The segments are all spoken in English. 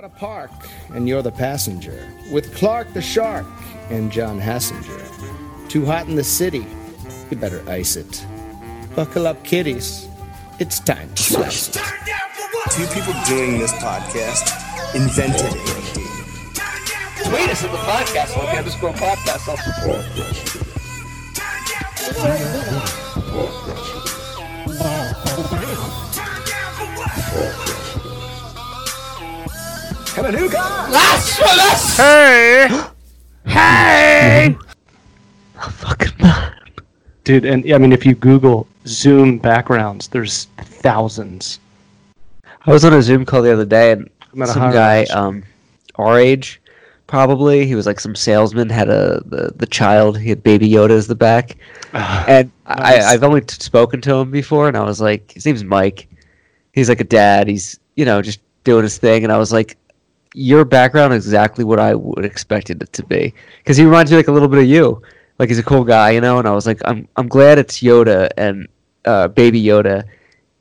out of park and you're the passenger with Clark the Shark and John Hassinger. Too hot in the city, you better ice it. Buckle up, kiddies. It's time to slice it. Two people doing this podcast invented it. Tweet us at the podcast on the underscore podcast. And a new guy. That's for us! Hey! hey! Fucking man. Dude, and I mean, if you Google Zoom backgrounds, there's thousands. I was on a Zoom call the other day, and I'm at a some guy, age. um, our age, probably, he was like some salesman, had a the, the child, he had Baby Yoda as the back, and nice. I, I've only t- spoken to him before, and I was like, his name's Mike. He's like a dad. He's you know just doing his thing, and I was like, your background is exactly what I would expected it to be, because he reminds me like a little bit of you. Like he's a cool guy, you know. And I was like, I'm I'm glad it's Yoda and uh, Baby Yoda,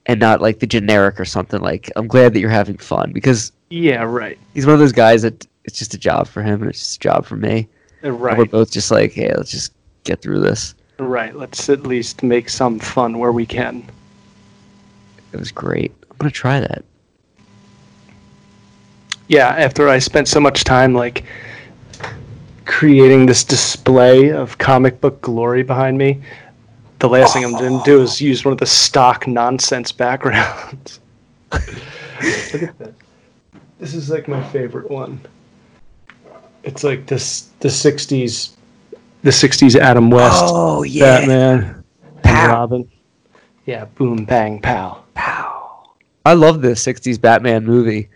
and not like the generic or something. Like I'm glad that you're having fun because Yeah, right. he's one of those guys that it's just a job for him and it's just a job for me. Uh, And We're both just like, hey, let's just get through this. Right. Let's at least make some fun where we can. It was great. I'm gonna try that. Yeah, after I spent so much time like creating this display of comic book glory behind me, the last thing I'm going to do is use one of the stock nonsense backgrounds. Look at this. This is like my favorite one. It's like this the 60s the 60s Adam West Oh yeah. Batman and Pow. Robin. Yeah, boom bang pow. Pow. I love the '60s Batman movie.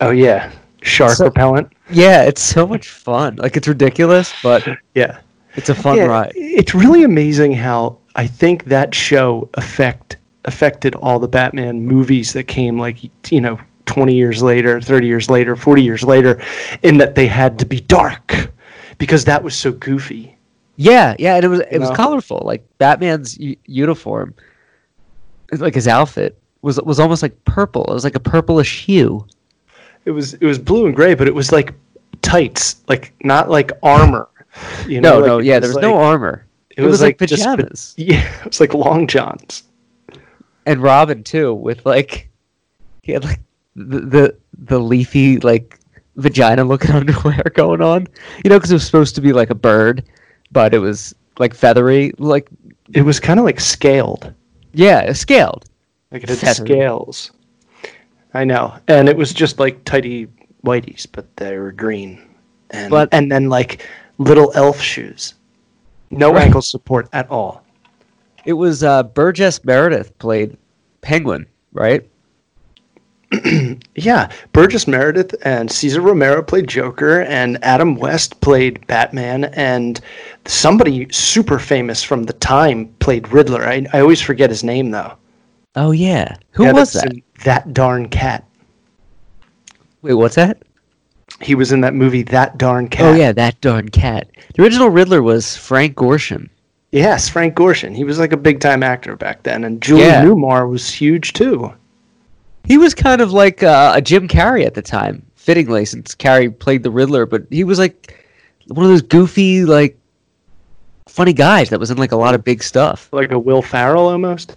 Oh yeah, shark So- repellent. Yeah, it's so much fun. Like it's ridiculous, but Yeah. it's a fun Yeah, ride. It's really amazing how I think that show affect affected all the Batman movies that came like you know 20 years later, 30 years later, 40 years later in that they had to be dark because that was so goofy. Yeah, yeah, and it was it was know? colorful. Like Batman's u- uniform, like his outfit was was almost like purple. It was like a purplish hue. It was it was blue and gray, but it was like tights, like not like armor. You No, know, no, like, yeah, it there was like- no armor. It, It, was, like, just pa- pajamas. yeah, it was like long johns. and Robin too, with like he had like the the, the leafy like vagina looking underwear going on. You know, because it was supposed to be like a bird, but it was like feathery. Like It was kind of like scaled. yeah, scaled. Like it had Feathery. scales. I know. And it was just like tidy whiteys, but they were green. And But- and then like little elf shoes. No Right. ankle support at all. It was uh, Burgess Meredith played Penguin, right? Yeah, Burgess Meredith and Cesar Romero played Joker, and Adam West played Batman, and somebody super famous from the time played Riddler. I, I always forget his name though. Oh yeah, who Yeah, was that? that darn cat. Wait, what's that? He was in that movie That Darn Cat. Oh yeah, that darn cat. The original Riddler was Frank Gorshin. Yes, Frank Gorshin. He was like a big time actor back then, and Julie Yeah. Newmar was huge too. He was kind of like uh, a Jim Carrey at the time, fittingly, since Carrey played the Riddler. But he was like one of those goofy, like funny guys that was in like a lot of big stuff. Like a Will Ferrell almost.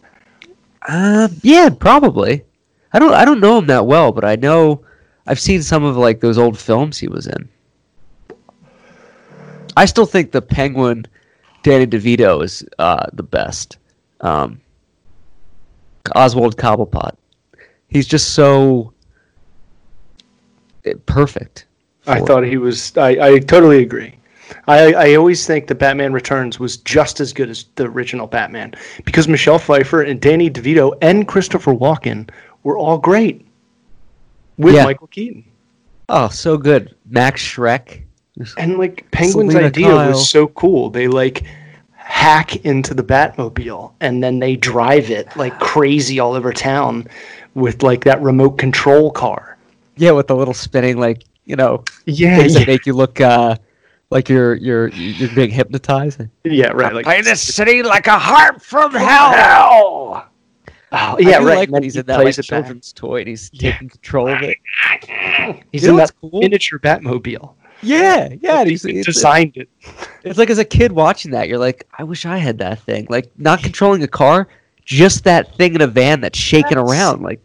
Uh, yeah, probably. I don't, I don't know him that well, but I know I've seen some of like those old films he was in. I still think the Penguin, Danny DeVito is uh, the best. Um, Oswald Cobblepot. He's just so eh, perfect. I thought he was. I, I totally agree. I, I always think that Batman Returns was just as good as the original Batman because Michelle Pfeiffer and Danny DeVito and Christopher Walken were all great with Yeah. Michael Keaton. Oh, so good. Max Shreck. And like Penguin's Selina idea Kyle. was so cool. They like hack into the Batmobile and then they drive it like crazy all over town with like that remote control car. Yeah, with the little spinning, like you know, Yeah, things that yeah, make you look uh, like you're you're you're being hypnotized. yeah right. Like Play this city like a harp from hell. Oh yeah, do right. Like when he's he in that like plays back. children's toy and he's Yeah. taking control of it. He's You in that cool? miniature Batmobile. Yeah, yeah. and he's, He it's, designed it. it's like as a kid watching that, you're like, I wish I had that thing. Like not controlling a car, just that thing in a van that's shaking Yes. around. Like,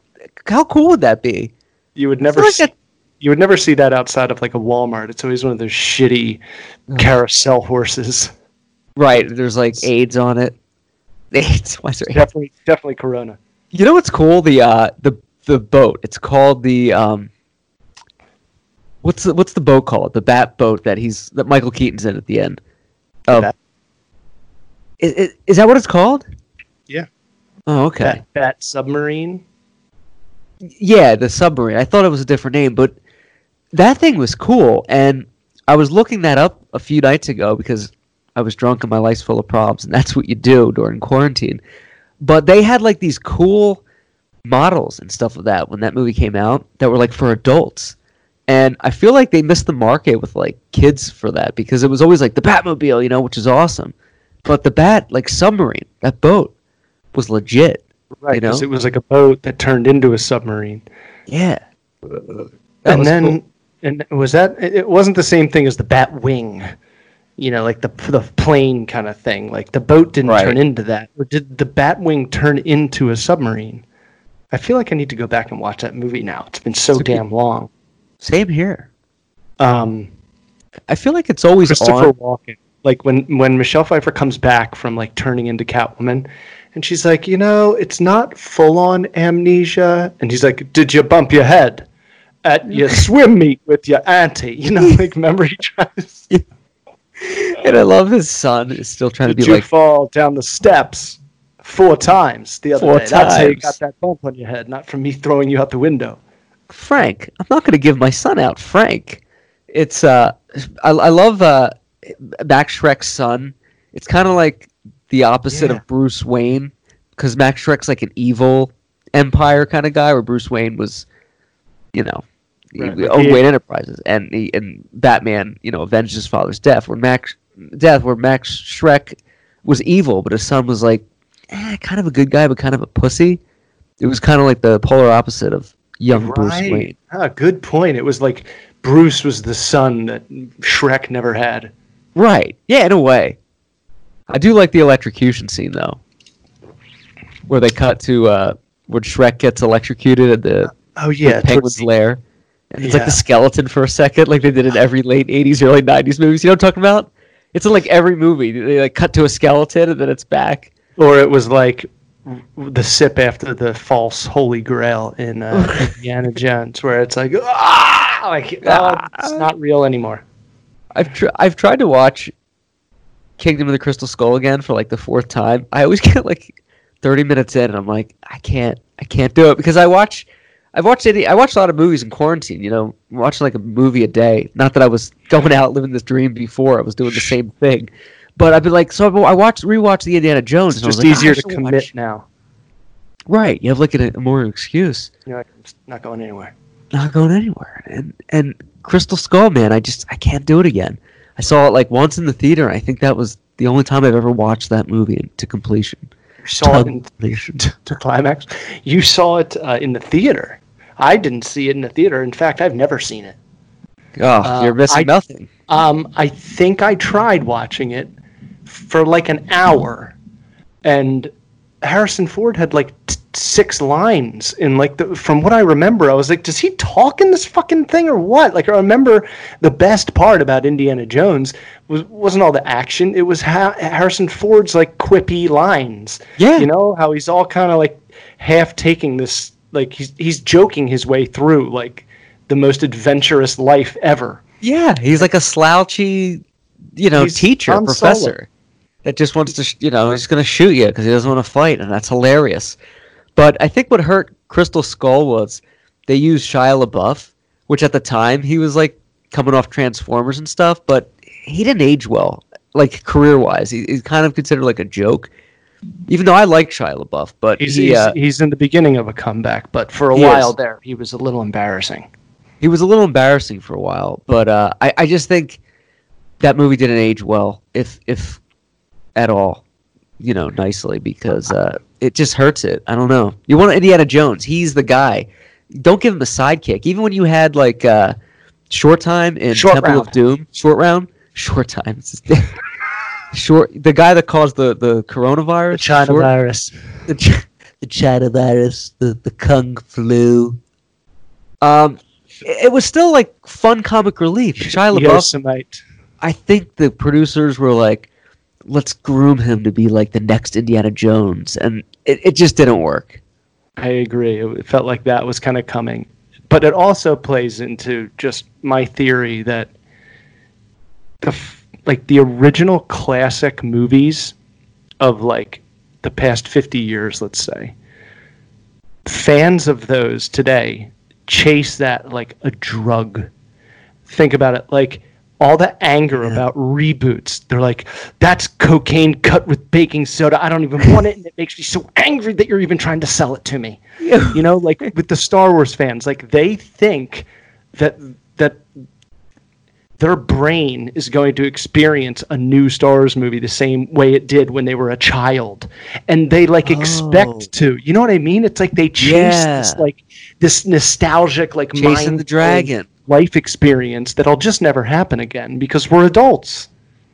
how cool would that be? You would never feel like see, that- you would never see that outside of like a Walmart. It's always one of those shitty carousel horses. right. There's like AIDS on it. AIDS. Why is there AIDS? Definitely, definitely Corona. You know what's cool? The uh the the boat. It's called the um. What's the what's the boat called? The bat boat that he's that Michael Keaton's in at the end. Oh, Bat- is, is, is that what it's called? Yeah. Oh, okay. Bat, bat submarine. Yeah, the submarine. I thought it was a different name, but that thing was cool. And I was looking that up a few nights ago because I was drunk and my life's full of problems, and that's what you do during quarantine. But they had like these cool models and stuff of that when that movie came out that were like for adults. And I feel like they missed the market with like kids for that because it was always like the Batmobile, you know, which is awesome. But the Bat, like submarine, that boat was legit. Right, You know? because it was like a boat that turned into a submarine. Yeah. Uh, that and then, cool. And was that? It wasn't the same thing as the bat wing. You know, like the the plane kind of thing. Like the boat didn't Right. turn into that, or did the bat wing turn into a submarine? I feel like I need to go back and watch that movie now. It's been so It's good- damn long. Same here. Um, I feel like it's always Christopher on. Walken. Like when when Michelle Pfeiffer comes back from like turning into Catwoman, and she's like, you know, it's not full on amnesia, and he's like, did you bump your head at your swim meet with your auntie? You know, like remember he tries. And I love his son is still trying to Did be you like, fall down the steps four times the other Four day? That's how you got that bump on your head, not from me throwing you out the window. Frank. I'm not going to give my son out, Frank. It's uh, I, I love uh, Max Shreck's son. It's kind of like the opposite Yeah. of Bruce Wayne because Max Shreck's like an evil empire kind of guy, where Bruce Wayne was, you know, Right, he like owned he- Wayne Enterprises, and he, and Batman, you know, avenged his father's death. Where Max death, where Max Shreck was evil, but his son was like, eh, kind of a good guy, but kind of a pussy. It was kind of like the polar opposite of young Bruce Wayne. Ah, good point. It was like Bruce was the son that Shreck never had. Right. Yeah, in a way. I do like the electrocution scene though, where they cut to uh, where Shreck gets electrocuted at the, Oh yeah, towards penguin's the- lair, and it's like the skeleton for a second, like they did in every late '80s, early '90s movies. You know what I'm talking about? It's in like every movie. They like cut to a skeleton and then it's back. Or it was like the sip after the false holy grail in uh, Indiana Jones, where it's like, ah, like oh, it's not real anymore. I've tr- I've tried to watch Kingdom of the Crystal Skull again for like the fourth time. I always get like 30 minutes in and I'm like, I can't I can't do it because I watch I've watched any I watched a lot of movies in quarantine, you know, watching like a movie a day. Not that I was going out living this dream before. I was doing the same thing. But I've been like so I watched rewatched the Indiana Jones It's I just like, "Ah, easier to commit watch-" now. Right. You have like a, a more excuse. You're like, I'm not going anywhere. not going anywhere. And and Crystal Skull, man, I just I can't do it again. I saw it like once in the theater. I think that was the only time I've ever watched that movie to completion. You saw it To in, completion. to climax. You saw it uh, in the theater. I didn't see it in the theater. In fact, I've never seen it. Oh, you're missing I- nothing. Um, I think I tried watching it for like an hour, and Harrison Ford had like t- six lines in like the. From what I remember, I was like, does he talk in this fucking thing or what? Like, I remember the best part about Indiana Jones was wasn't all the action. It was ha- Harrison Ford's like quippy lines. Yeah. you know how he's all kind of like half taking this, like he's he's joking his way through like the most adventurous life ever. Yeah, he's like a slouchy, you know, He's teacher, Han Solo. professor that just wants to, sh- you know, he's going to shoot you because he doesn't want to fight, and that's hilarious. But I think what hurt Crystal Skull was they used Shia LaBeouf, which at the time he was like coming off Transformers and stuff, but he didn't age well, like career wise. He, he's kind of considered like a joke. Even though I like Shia LaBeouf, but He's, he, he's, uh, he's in the beginning of a comeback, but for a while is. there, he was a little embarrassing. he was a little embarrassing for a while, but uh, I, I just think that movie didn't age well, if if at all, you know, nicely because uh, it just hurts it. I don't know. You want Indiana Jones? He's the guy. Don't give him a sidekick. Even when you had like uh, short time in Short Temple round. of Doom, short round, short time. Short. The guy that caused the the coronavirus, the China short- virus. the, Ch- the China virus, the, the Kung flu. Um, it, it was still like fun comic relief. Shia LaBeouf. I think the producers were like, let's groom him to be like the next Indiana Jones. And it, it just didn't work. I agree. It it felt like that was kind of coming. But it also plays into just my theory that the f- like the original classic movies of like the past 50 years, let's say. Fans of those today chase that like a drug. Think about it like all the anger about reboots. They're like, that's cocaine cut with baking soda. I don't even want it, and it makes me so angry that you're even trying to sell it to me. You know, like with the Star Wars fans, like they think that that their brain is going to experience a new Star Wars movie the same way it did when they were a child, and they like Oh. expect to. You know what I mean? It's like they chase this like this nostalgic like Chasing the dragon. life experience that'll just never happen again because we're adults.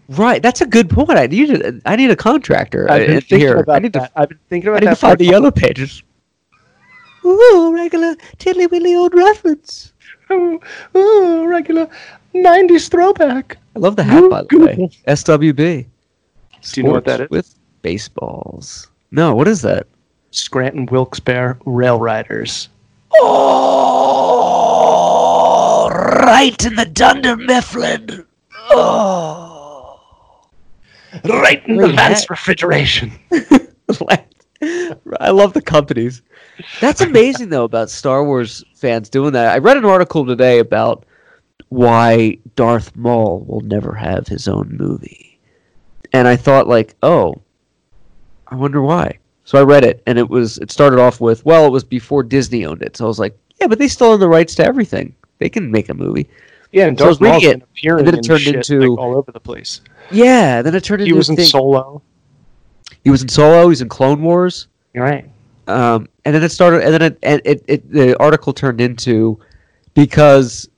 Right. That's a good point. I need a, I need a contractor. I've uh, been thinking here. about I need that. to I've been thinking about I need to find the yellow pages. Ooh, regular tiddly willy old reference. couple- Ooh, regular '90s throwback. I love the hat, oh, by the way. Google. SWB. Do you know what that is? With baseballs. No, what is that? Scranton Wilkes-Barre Rail Riders. Oh, right in the Dunder Mifflin. Oh. Right in Great the Vance refrigeration. I love the companies. That's amazing though about Star Wars fans doing that. I read an article today about why Darth Maul will never have his own movie. And I thought like, "Oh, I wonder why." So I read it and it was it started off with, well, it was before Disney owned it. So I was like, "Yeah, but they still own the rights to everything. They can make a movie." Yeah, and Darth Maul's it, appearing and then it turned shit, into- like, all over the place. Yeah, then it turned He into He was in thing. Solo. He was in Solo, he's in Clone Wars. You're right. um, and then it started, and then it, and it, it, the article turned into because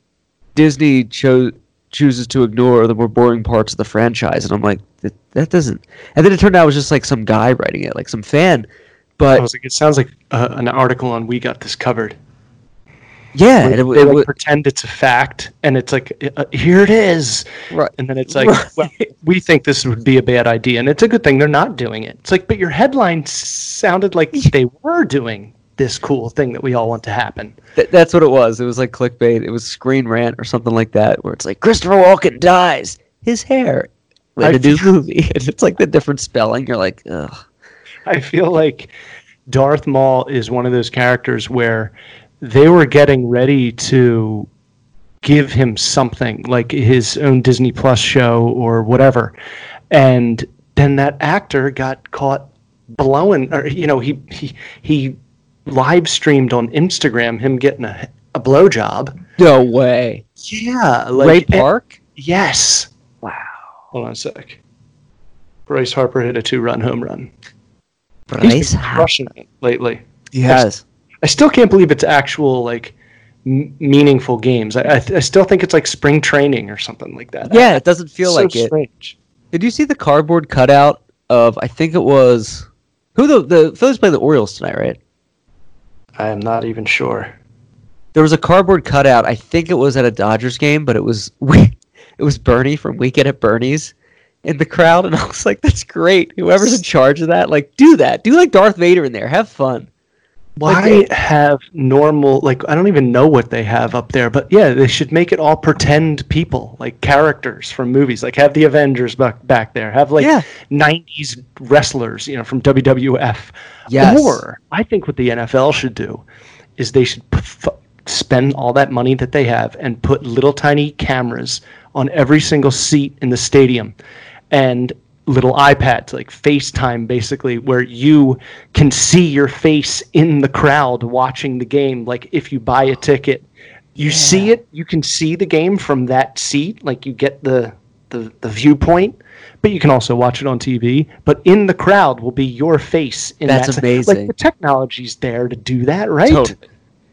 Disney cho- chooses to ignore the more boring parts of the franchise, and I'm like, that, that doesn't. And then it turned out it was just like some guy writing it, like some fan. But I was like, it sounds like uh, an article on We Got This Covered. yeah, it, they it, like, w- pretend it's a fact, and it's like, uh, here it is. right. And then it's like, Right. well, we think this would be a bad idea, and it's a good thing they're not doing it. It's like, but your headline sounded like they were doing this cool thing that we all want to happen. Th- that's what it was. It was like clickbait. It was Screen Rant or something like that, where it's like Christopher Walken dies, his hair in I a new movie, and it's like the different spelling. You're like, ugh. I feel like Darth Maul is one of those characters where they were getting ready to give him something like his own Disney Plus show or whatever. And then that actor got caught blowing or you know, he he he live streamed on Instagram him getting a a blowjob. No way. Yeah, Ray like and- Park. yes. Wow. Hold on a sec. Bryce Harper hit a two-run home run. He's Bryce been Harper. crushing it lately. Yes. I still can't believe it's actual like m- meaningful games. I, I, I still think it's like spring training or something like that. Yeah, it doesn't feel so like it. strange. Did you see the cardboard cutout of? I think it was who the the Phillies play the Orioles tonight, right? I am not even sure. There was a cardboard cutout. I think it was at a Dodgers game, but it was we. It was Bernie from Weekend at Bernie's in the crowd, and I was like, "That's great! Whoever's in charge of that, like, do that. Do like Darth Vader in there. Have fun." Why have normal like I don't even know what they have up there, but yeah, they should make it all pretend people, like characters from movies. Like have the Avengers back back there. Have like Yeah. '90s wrestlers, you know, from WWF. Yes. Or I think what the NFL should do is they should p- f- spend all that money that they have and put little tiny cameras on every single seat in the stadium and little iPads, like FaceTime, basically, where you can see your face in the crowd watching the game. Like if you buy a ticket, you see it, you can see the game from that seat. Like you get the the, the viewpoint, but you can also watch it on TV. But in the crowd will be your face. In That's that, amazing. Like the technology's there to do that, right? Totally.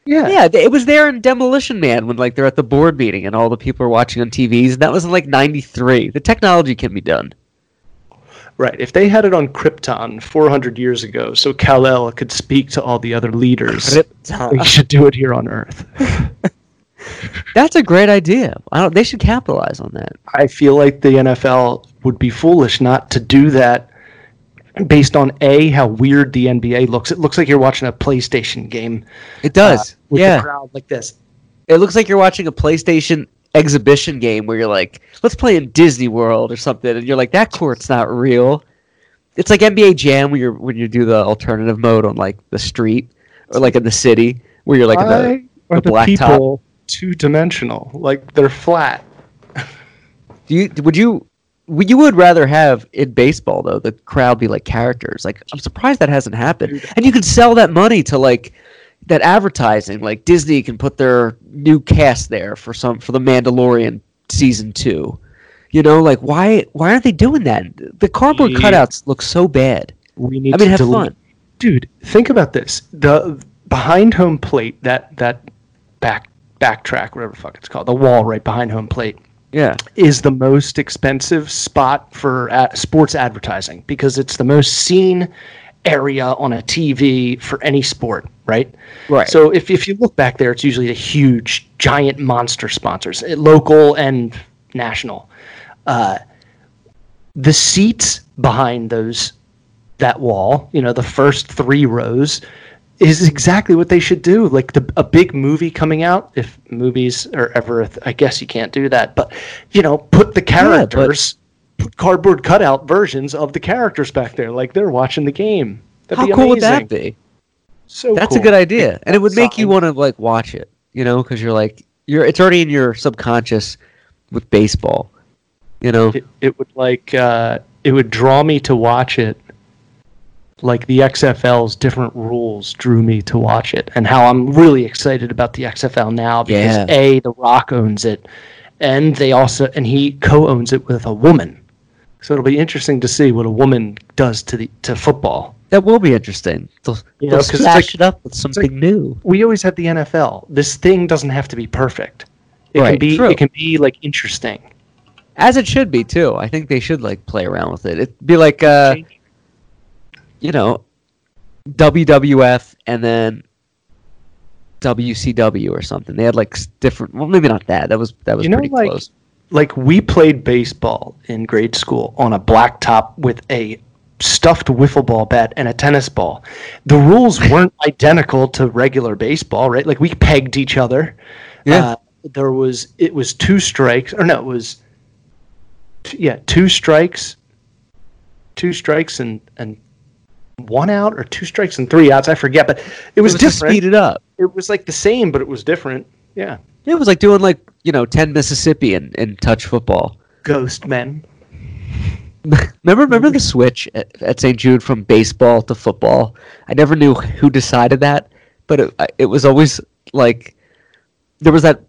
Yeah. Yeah, it was there in Demolition Man when like they're at the board meeting and all the people are watching on TVs. And that was in like '93. The technology can be done. Right. If they had it on Krypton 400 years ago, so Kal El could speak to all the other leaders, we should do it here on Earth. That's a great idea. I don't. They should capitalize on that. I feel like the NFL would be foolish not to do that based on A, how weird the NBA looks. It looks like you're watching a PlayStation game. It does. uh, with yeah. the crowd like this. It looks like you're watching a PlayStation exhibition game where you're like, let's play in Disney World or something, and you're like, that court's not real. It's like NBA Jam when you're when you do the alternative mode on like the street or like in the city where you're like in the, the the blacktop. people two dimensional? Like they're flat. Do you would you would- you would rather have in baseball though the crowd be like characters? Like I'm surprised that hasn't happened. And you could sell that money to like that advertising. Like Disney can put their new cast there for some for the Mandalorian season two. You know, like why why aren't they doing that? The cardboard cutouts look so bad. We need I mean, to have delete- fun. dude. Think about this: the behind home plate, that that back backtrack, whatever the fuck it's called, the wall right behind home plate, Yeah. is the most expensive spot for sports advertising because it's the most seen area on a TV for any sport, right? Right. So if, if you look back there, it's usually the huge, giant monster sponsors, eh, local and national. Uh, the seats behind those that wall, you know, the first three rows, is exactly what they should do. Like the a big movie coming out, if movies are ever, a th- I guess you can't do that, but you know, put the characters, put cardboard cutout versions of the characters back there, like they're watching the game. That'd How be cool would that be? So That's cool. a good idea, and it would make you want to like watch it, you know, because you're like you're it's already in your subconscious with baseball, you know. It, it would like uh, it would draw me to watch it. Like the XFL's different rules drew me to watch it, and how I'm really excited about the XFL now because Yeah. a The Rock owns it, and they also and he co-owns it with a woman, so it'll be interesting to see what a woman does to the to football. That will be interesting. They'll, You they'll it's smash like- it up with something new. We always had the NFL. This thing doesn't have to be perfect. It can Right, be true. it can be like interesting. As it should be too. I think they should like play around with it. It'd be like uh, you know, WWF and then WCW or something. They had like different. Well, maybe not that. That was that was You know, pretty like- close. like we played baseball in grade school on a blacktop with a stuffed wiffle ball bat and a tennis ball. The rules weren't identical to regular baseball, right? Like we pegged each other. Yeah. Uh, there was it was two strikes or no, it was t- yeah, two strikes, two strikes and and one out or two strikes and three outs. I forget, but it was, it was different. speed it up. it was like the same, but it was different. Yeah, It was like doing like you know ten Mississippi and, and touch football. ghost men. Remember, remember the switch at, at St. Jude from baseball to football. I never knew who decided that, but it, it was always like there was that.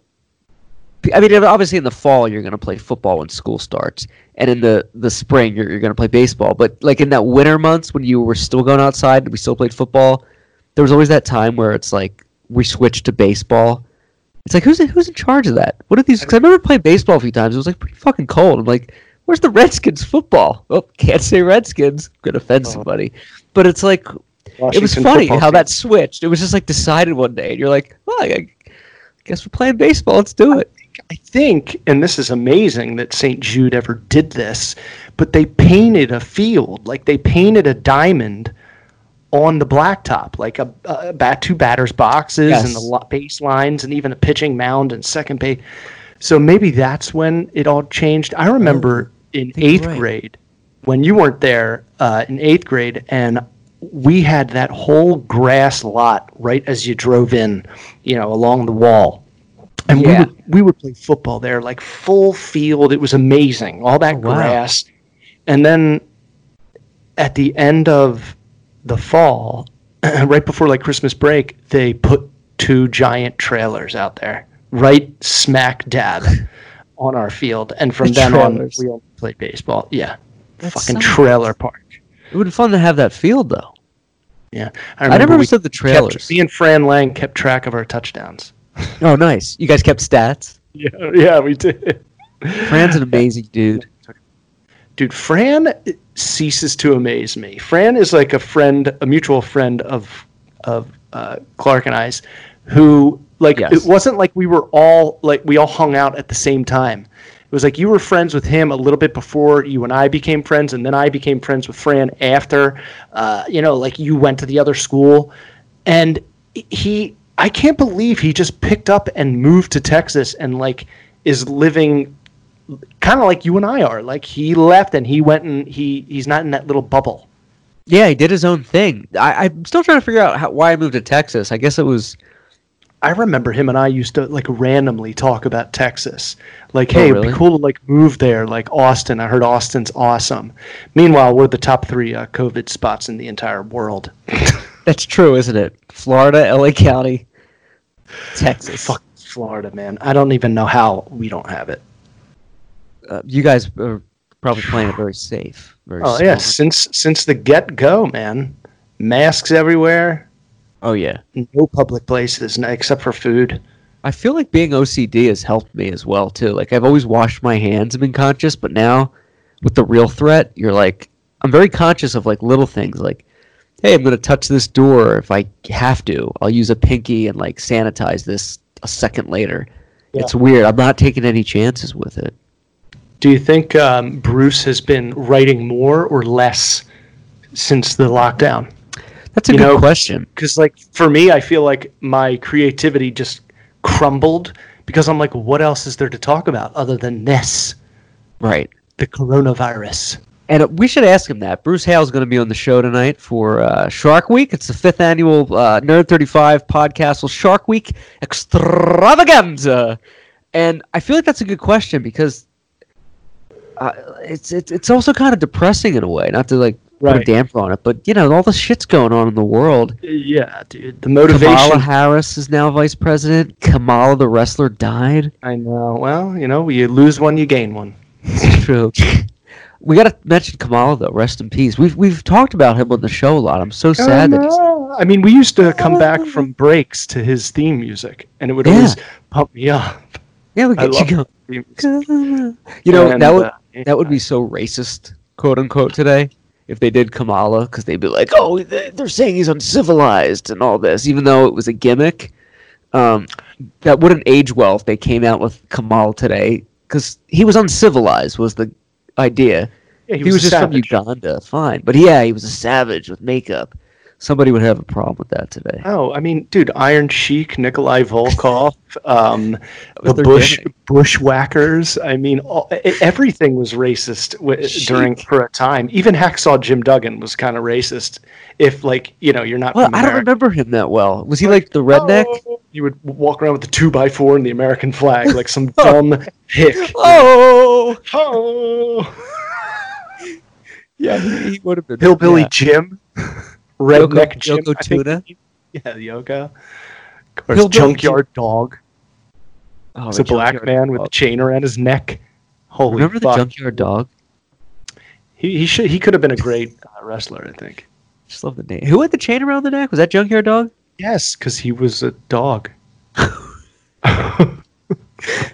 I mean, obviously in the fall you're going to play football when school starts, and in the the spring you're, you're going to play baseball. But like in that winter months when you were still going outside and we still played football, there was always that time where it's like we switched to baseball. It's like who's in, who's in charge of that? What are these? Because I remember playing baseball a few times. It was like pretty fucking cold. I'm like, where's the Redskins football? Oh, can't say Redskins. Gonna offend uh-huh. somebody. But it's like it was funny how team. that switched. It was just like decided one day, and you're like, well, I guess we're playing baseball. Let's do it. I think, and this is amazing that St. Jude ever did this, but they painted a field, like they painted a diamond on the blacktop, like a, a bat, two batters boxes Yes. and the base lines, and even a pitching mound and second base. So maybe that's when it all changed. I remember in eighth right. grade when you weren't there uh, in eighth grade, and we had that whole grass lot right as you drove in, you know, along the wall and we Yeah. would we would play football there, like full field. It was amazing, all that Oh, wow. grass. And then at the end of the fall, right before like Christmas break, they put two giant trailers out there, right smack dab on our field, and from The then trailers. on, we only played baseball. Yeah, That fucking sucks. trailer park. It would be fun to have that field though. Yeah, I, never we understood the kept- trailers. me and Fran Lang kept track of our touchdowns. Oh, nice. You guys kept stats. Yeah, yeah, we did. Fran's an amazing dude. Dude, Fran ceases to amaze me. Fran is like a friend, a mutual friend of of uh, Clark and I's, who like Yes. it wasn't like we were all like we all hung out at the same time. It was like you were friends with him a little bit before you and I became friends, and then I became friends with Fran after. Uh, you know, like you went to the other school, and he. I can't believe he just picked up and moved to Texas and like is living kind of like you and I are. Like he left and he went and he he's not in that little bubble. Yeah, he did his own thing. I, I'm still trying to figure out how, why I moved to Texas. I guess it was. I remember him and I used to like randomly talk about Texas. Like, Oh, hey, really? it'd be cool to like move there, like Austin. I heard Austin's awesome. Meanwhile, we're the top three uh, COVID spots in the entire world. That's true, isn't it? Florida, LA County, Texas. Fuck Florida, man. I don't even know how we don't have it. Uh, you guys are probably playing it very safe. Very Oh yeah, since since the get go, man. Masks everywhere. Oh yeah. No public places except for food. I feel like being OCD has helped me as well too. Like I've always washed my hands and been conscious, but now with the real threat, you're like I'm very conscious of like little things like hey, I'm going to touch this door if I have to. I'll use a pinky and like sanitize this a second later. It's weird. I'm not taking any chances with it. Do you think um, Bruce has been writing more or less since the lockdown? That's a You good know- question. Because, like, for me, I feel like my creativity just crumbled because I'm like, what else is there to talk about other than this, Right. the coronavirus? And uh, we should ask him that. Bruce Hale is going to be on the show tonight for uh, Shark Week. It's the fifth annual uh, Nerd 35 podcast. Well, Shark Week extravaganza. And I feel like that's a good question because uh, it's, it's it's also kind of depressing in a way. Not to like put a Right. damper on it, but you know all the shit's going on in the world. Yeah, dude. The motivation. Kamala Harris is now vice president. Kamala the wrestler died. I know. Well, you know, you lose one, you gain one. True. We got to mention Kamala though. Rest in peace. We've we've talked about him on the show a lot. I'm so sad that he's I mean, we used to come back from breaks to his theme music, and it would Yeah. always pump me up. Yeah, we I get you going. You know And, that would uh, that would be so racist, quote unquote, today if they did Kamala, because they'd be like, "Oh, they- they're saying he's uncivilized and all this," even though it was a gimmick. Um, that wouldn't age well if they came out with Kamal today, because he was uncivilized. Was the idea? Yeah, he, was, a just savage. from Uganda, fine, but yeah, he was a savage with makeup. Somebody would have a problem with that today. Oh, I mean, dude, Iron Sheik, Nikolai Volkov, um, the Bush gimmick. Bushwhackers. I mean, all, everything was racist w- during for a time. Even Hacksaw Jim Duggan was kind of racist. If like you know, you're not. Well, I don't remember him that well. Was he like the redneck? Oh, you would walk around with the two by four and the American flag, like some dumb hick. Oh, Oh, yeah, he, he would have been Hillbilly yeah. Jim, redneck Yoko- Jim. Yokozuna? Yeah, Yoko. Of course, Junkyard Dog. Oh, It's a black man with a chain around his neck. Holy Remember the! Junkyard Dog? he he should he could have been a great uh, wrestler, I think. Just love the name. Who had the chain around the neck? Was that Junkyard Dog? Yes, because he was a dog.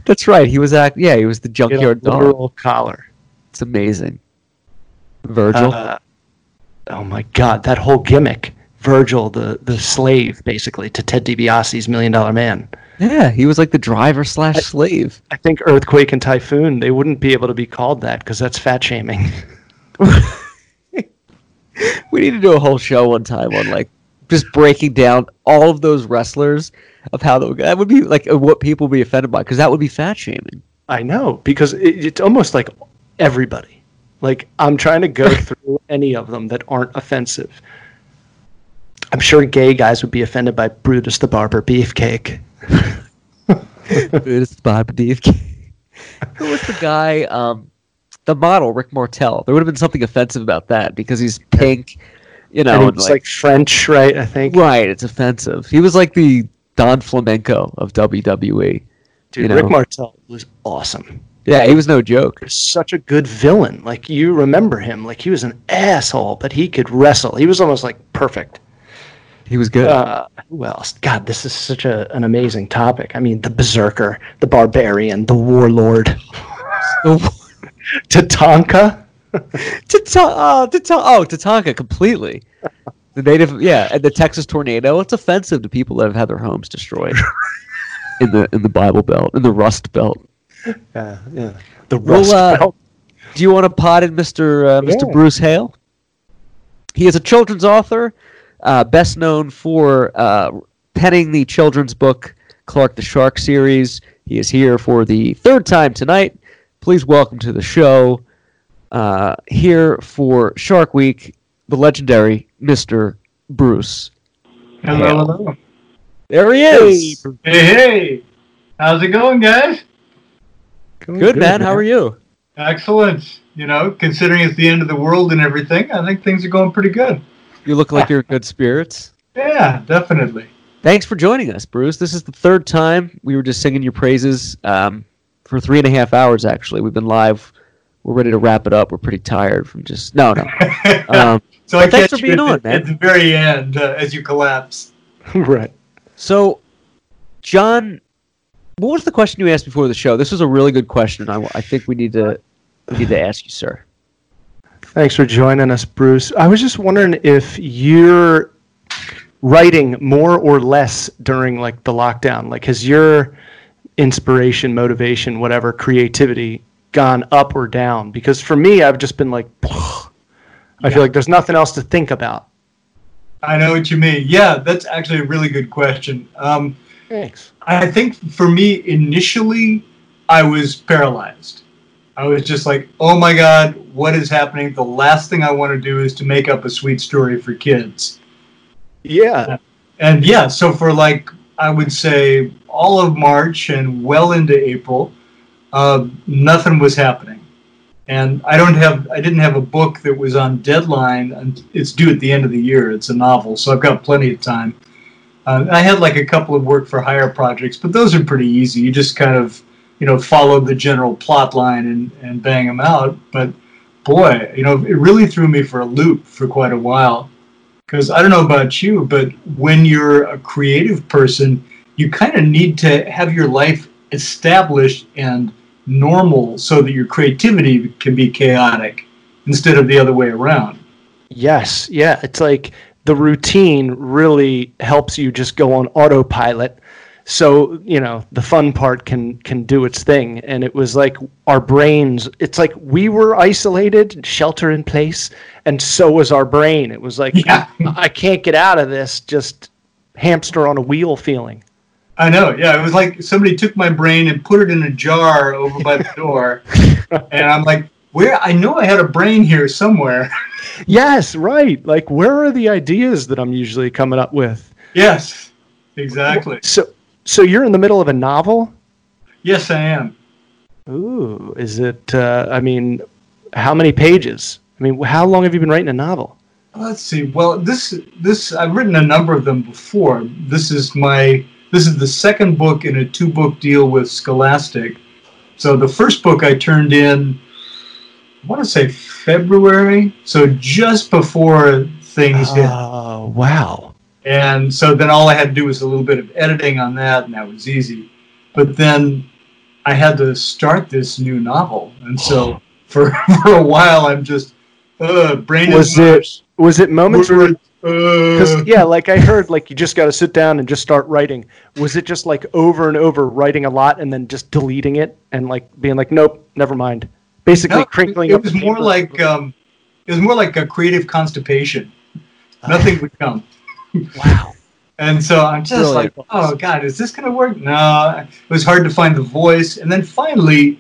That's right. He was act. Yeah, he was the Junkyard Dog. literal collar. It's amazing. Virgil. Uh, oh my god, that whole gimmick. Virgil, the the slave, basically, to Ted DiBiase's Million Dollar Man. yeah, he was like the driver slash slave. I think Earthquake and Typhoon, they wouldn't be able to be called that because that's fat shaming. We need to do a whole show one time on like just breaking down all of those wrestlers of how that would, that would be like what people would be offended by because that would be fat shaming. I know because it, it's almost like everybody. Like I'm trying to go through any of them that aren't offensive. I'm sure gay guys would be offended by Brutus the Barber Beefcake. Buddhist Bob DFK. Who was the guy? Um, the model Rick Martel. There would have been something offensive about that because he's pink, you know. it's like- like, French, right? I think. right, it's offensive. He was like the Don Flamenco of WWE. Dude, you know. Rick Martel was awesome. Yeah, he was no joke. Such a good villain. Like you remember him. Like he was an asshole, but he could wrestle. He was almost like perfect. He was good. Uh, who else? God, this is such a, an amazing topic. I mean, the berserker, the barbarian, the warlord, Tatanka. Tata- oh, Tata- oh, Tatanka completely. The native, yeah, and the Texas tornado. It's offensive to people that have had their homes destroyed in the in the Bible Belt, in the Rust Belt. Yeah, yeah. The Well, rust uh, belt. Do you want to pot in Mr. Uh, Mr. Yeah. Bruce Hale? He is a children's author, uh, best known for uh, penning the children's book Clark the Shark series. He is here for the third time tonight. Please welcome to the show, uh, here for Shark Week, the legendary Mr. Bruce. Hello, hello. There he is. Hey, hey. How's it going, guys? Good, man. How are you? Excellent. You know, considering it's the end of the world and everything, I think things are going pretty good. You look like you're in good spirits. Yeah, definitely. Thanks for joining us, Bruce. This is the third time we were just singing your praises um, for three and a half hours. Actually, we've been live. We're ready to wrap it up. We're pretty tired from just no, no. Um, so I but thanks catch for being at, on, the, man. at the very end uh, as you collapse. right. so, John, what was the question you asked before the show? This is a really good question. I, I think we need to we need to ask you, sir. Thanks for joining us, Bruce. I was just wondering if you're writing more or less during like the lockdown. Like, has your inspiration, motivation, whatever, creativity gone up or down? Because for me, I've just been like, I feel like there's nothing else to think about. I know what you mean. Yeah, that's actually a really good question. Um, Thanks. I think for me, initially, I was paralyzed. I was just like, oh my God, what is happening? The last thing I want to do is to make up a sweet story for kids. Yeah. And yeah, so for like, I would say all of March and well into April, uh, nothing was happening. And I don't have, I didn't have a book that was on deadline. And it's due at the end of the year. It's a novel, so I've got plenty of time. Uh, I had like a couple of work for hire projects, but those are pretty easy. You just kind of, you know, follow the general plot line and, and bang them out. But boy, you know, it really threw me for a loop for quite a while. Because I don't know about you, but when you're a creative person, you kind of need to have your life established and normal so that your creativity can be chaotic instead of the other way around. Yes. Yeah. It's like the routine really helps you just go on autopilot. So, you know, the fun part can can do its thing. And it was like our brains, it's like we were isolated, shelter in place, and so was our brain. It was like Yeah. I can't get out of this just hamster on a wheel feeling. I know, yeah. It was like somebody took my brain and put it in a jar over by the door. and I'm like, where? I know I had a brain here somewhere. Yes, right. Like where are the ideas that I'm usually coming up with? yes, exactly. So so you're in the middle of a novel? Yes, I am. Ooh, is it? Uh, I mean, how many pages? I mean, how long have you been writing a novel? Let's see. Well, this this I've written a number of them before. This is my this is the second book in a two book deal with Scholastic. So the first book I turned in, want to say February, so just before things hit. Oh, wow. And so then all I had to do was a little bit of editing on that, and that was easy. But then I had to start this new novel, and so for for a while I'm just uh, brain Was it mush. was it moments where? Uh, Because yeah, like I heard, like you just got to sit down and just start writing. Was it just like over and over writing a lot and then just deleting it and like being like, nope, never mind. Basically, No, crinkling it up. was more paper. like um, it was more like a creative constipation. Nothing would come, wow. and so I'm just like, oh god, is this gonna work? No, it was hard to find the voice, and then finally,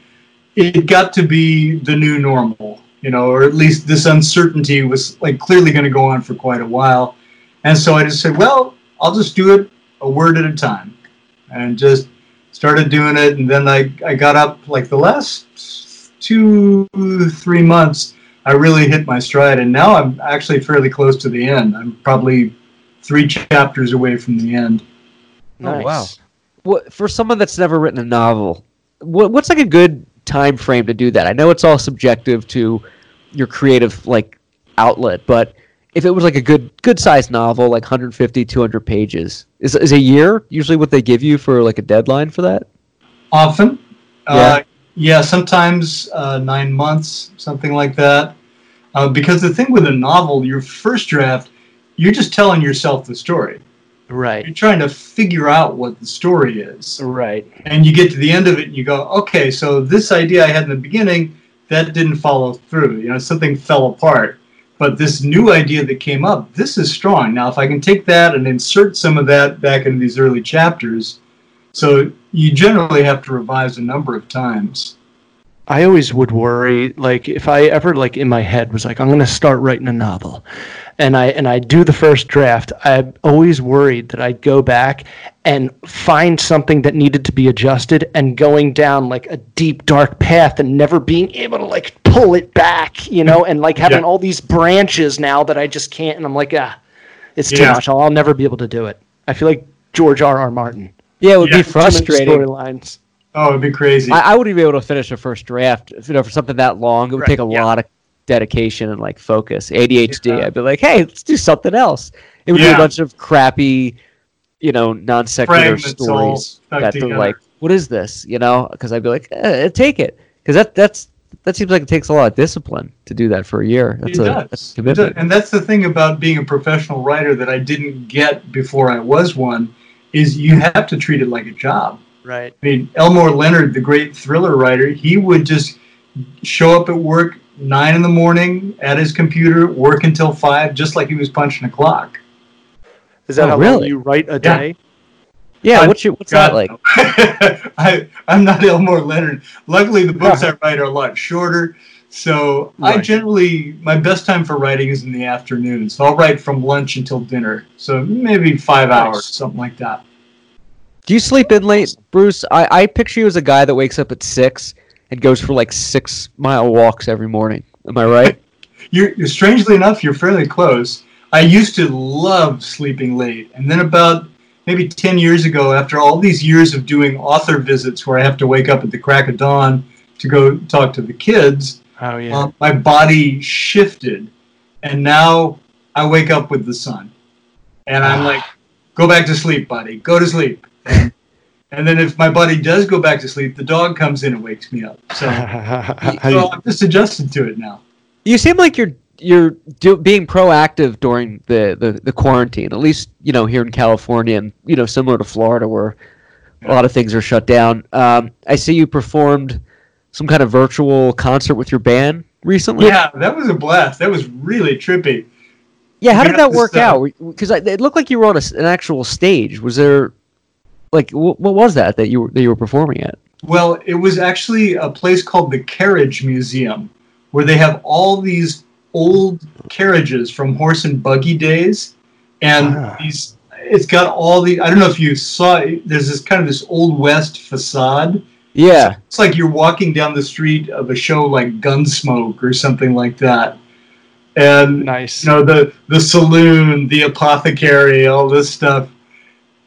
it got to be the new normal, you know, or at least this uncertainty was like clearly going to go on for quite a while, and so I just said, well, I'll just do it a word at a time, and just started doing it, and then I I got up like the last two three months. I really hit my stride, and now I'm actually fairly close to the end. I'm probably three chapters away from the end. Nice. Oh, wow. What for someone that's never written a novel? What, what's like a good time frame to do that? I know it's all subjective to your creative like outlet, but if it was like a good good sized novel, like 150, 200 pages, is is a year usually what they give you for like a deadline for that? Often, Yeah. uh, yeah, sometimes uh, nine months, something like that. Uh, because the thing with a novel, your first draft, you're just telling yourself the story. Right. You're trying to figure out what the story is. Right. and you get to the end of it and you go okay so this idea i had in the beginning that didn't follow through you know something fell apart but this new idea that came up this is strong now if i can take that and insert some of that back into these early chapters so you generally have to revise a number of times I always would worry, like if I ever like in my head was like, I'm gonna start writing a novel, and I and I do the first draft. I'm always worried that I'd go back and find something that needed to be adjusted, and going down like a deep dark path, and never being able to like pull it back, you know, and like having Yeah. all these branches now that I just can't, and I'm like, ah, it's too Yeah. much. I'll, I'll never be able to do it. I feel like George R. R. Martin. Yeah, it would Yeah, be too Too many frustrating. storylines. oh it'd be crazy I, I wouldn't be able to finish a first draft, you know, for something that long. It would Right, take a yeah. lot of dedication and like focus. ADHD. Yeah. I'd be like, hey, let's do something else. It would be a bunch of crappy, you know, non sequitur stories that they're like, what is this? You know, because I'd be like, eh, take it, because that that's that seems like it takes a lot of discipline to do that for a year. That's it a, does. that's a It commitment. does. And that's the thing about being a professional writer that I didn't get before I was one is you have to treat it like a job. Right. I mean, Elmore Leonard, the great thriller writer, he would just show up at work nine in the morning at his computer, work until five, just like he was punching a clock. Is that Oh, how long really? you write a Yeah. day? Yeah, I- what's your what's God, that like? I, I'm not Elmore Leonard. Luckily, the books I write are a lot shorter. So I generally, my best time for writing is in the afternoon. So I'll write from lunch until dinner. So maybe five Nice. hours, something like that. Do you sleep in late, Bruce? I, I picture you as a guy that wakes up at six and goes for like six mile walks every morning. Am I right? You're, you're strangely enough, you're fairly close. I used to love sleeping late, and then about maybe ten years ago, after all these years of doing author visits where I have to wake up at the crack of dawn to go talk to the kids, Oh yeah. uh, my body shifted, and now I wake up with the sun, and I'm like, "Go back to sleep, buddy. Go to sleep." And, and then if my body does go back to sleep, the dog comes in and wakes me up. So, so I'm just adjusted to it now. You seem like you're you're do, being proactive during the, the, the quarantine. At least you know here in California, and you know similar to Florida, where a lot of things are shut down. Um, I see you performed some kind of virtual concert with your band recently. Yeah, that was a blast. That was really trippy. Yeah, how did that work out? Because it looked like you were on a an actual stage. Was there, like, wh- what was that that you were that you were performing at? Well, it was actually a place called the Carriage Museum, where they have all these old carriages from horse and buggy days, and Ah. these. It's got all the. I don't know if you saw. There's this kind of this old west facade. Yeah, It's like you're walking down the street of a show like Gunsmoke or something like that, and nice. you know the the saloon, the apothecary, all this stuff.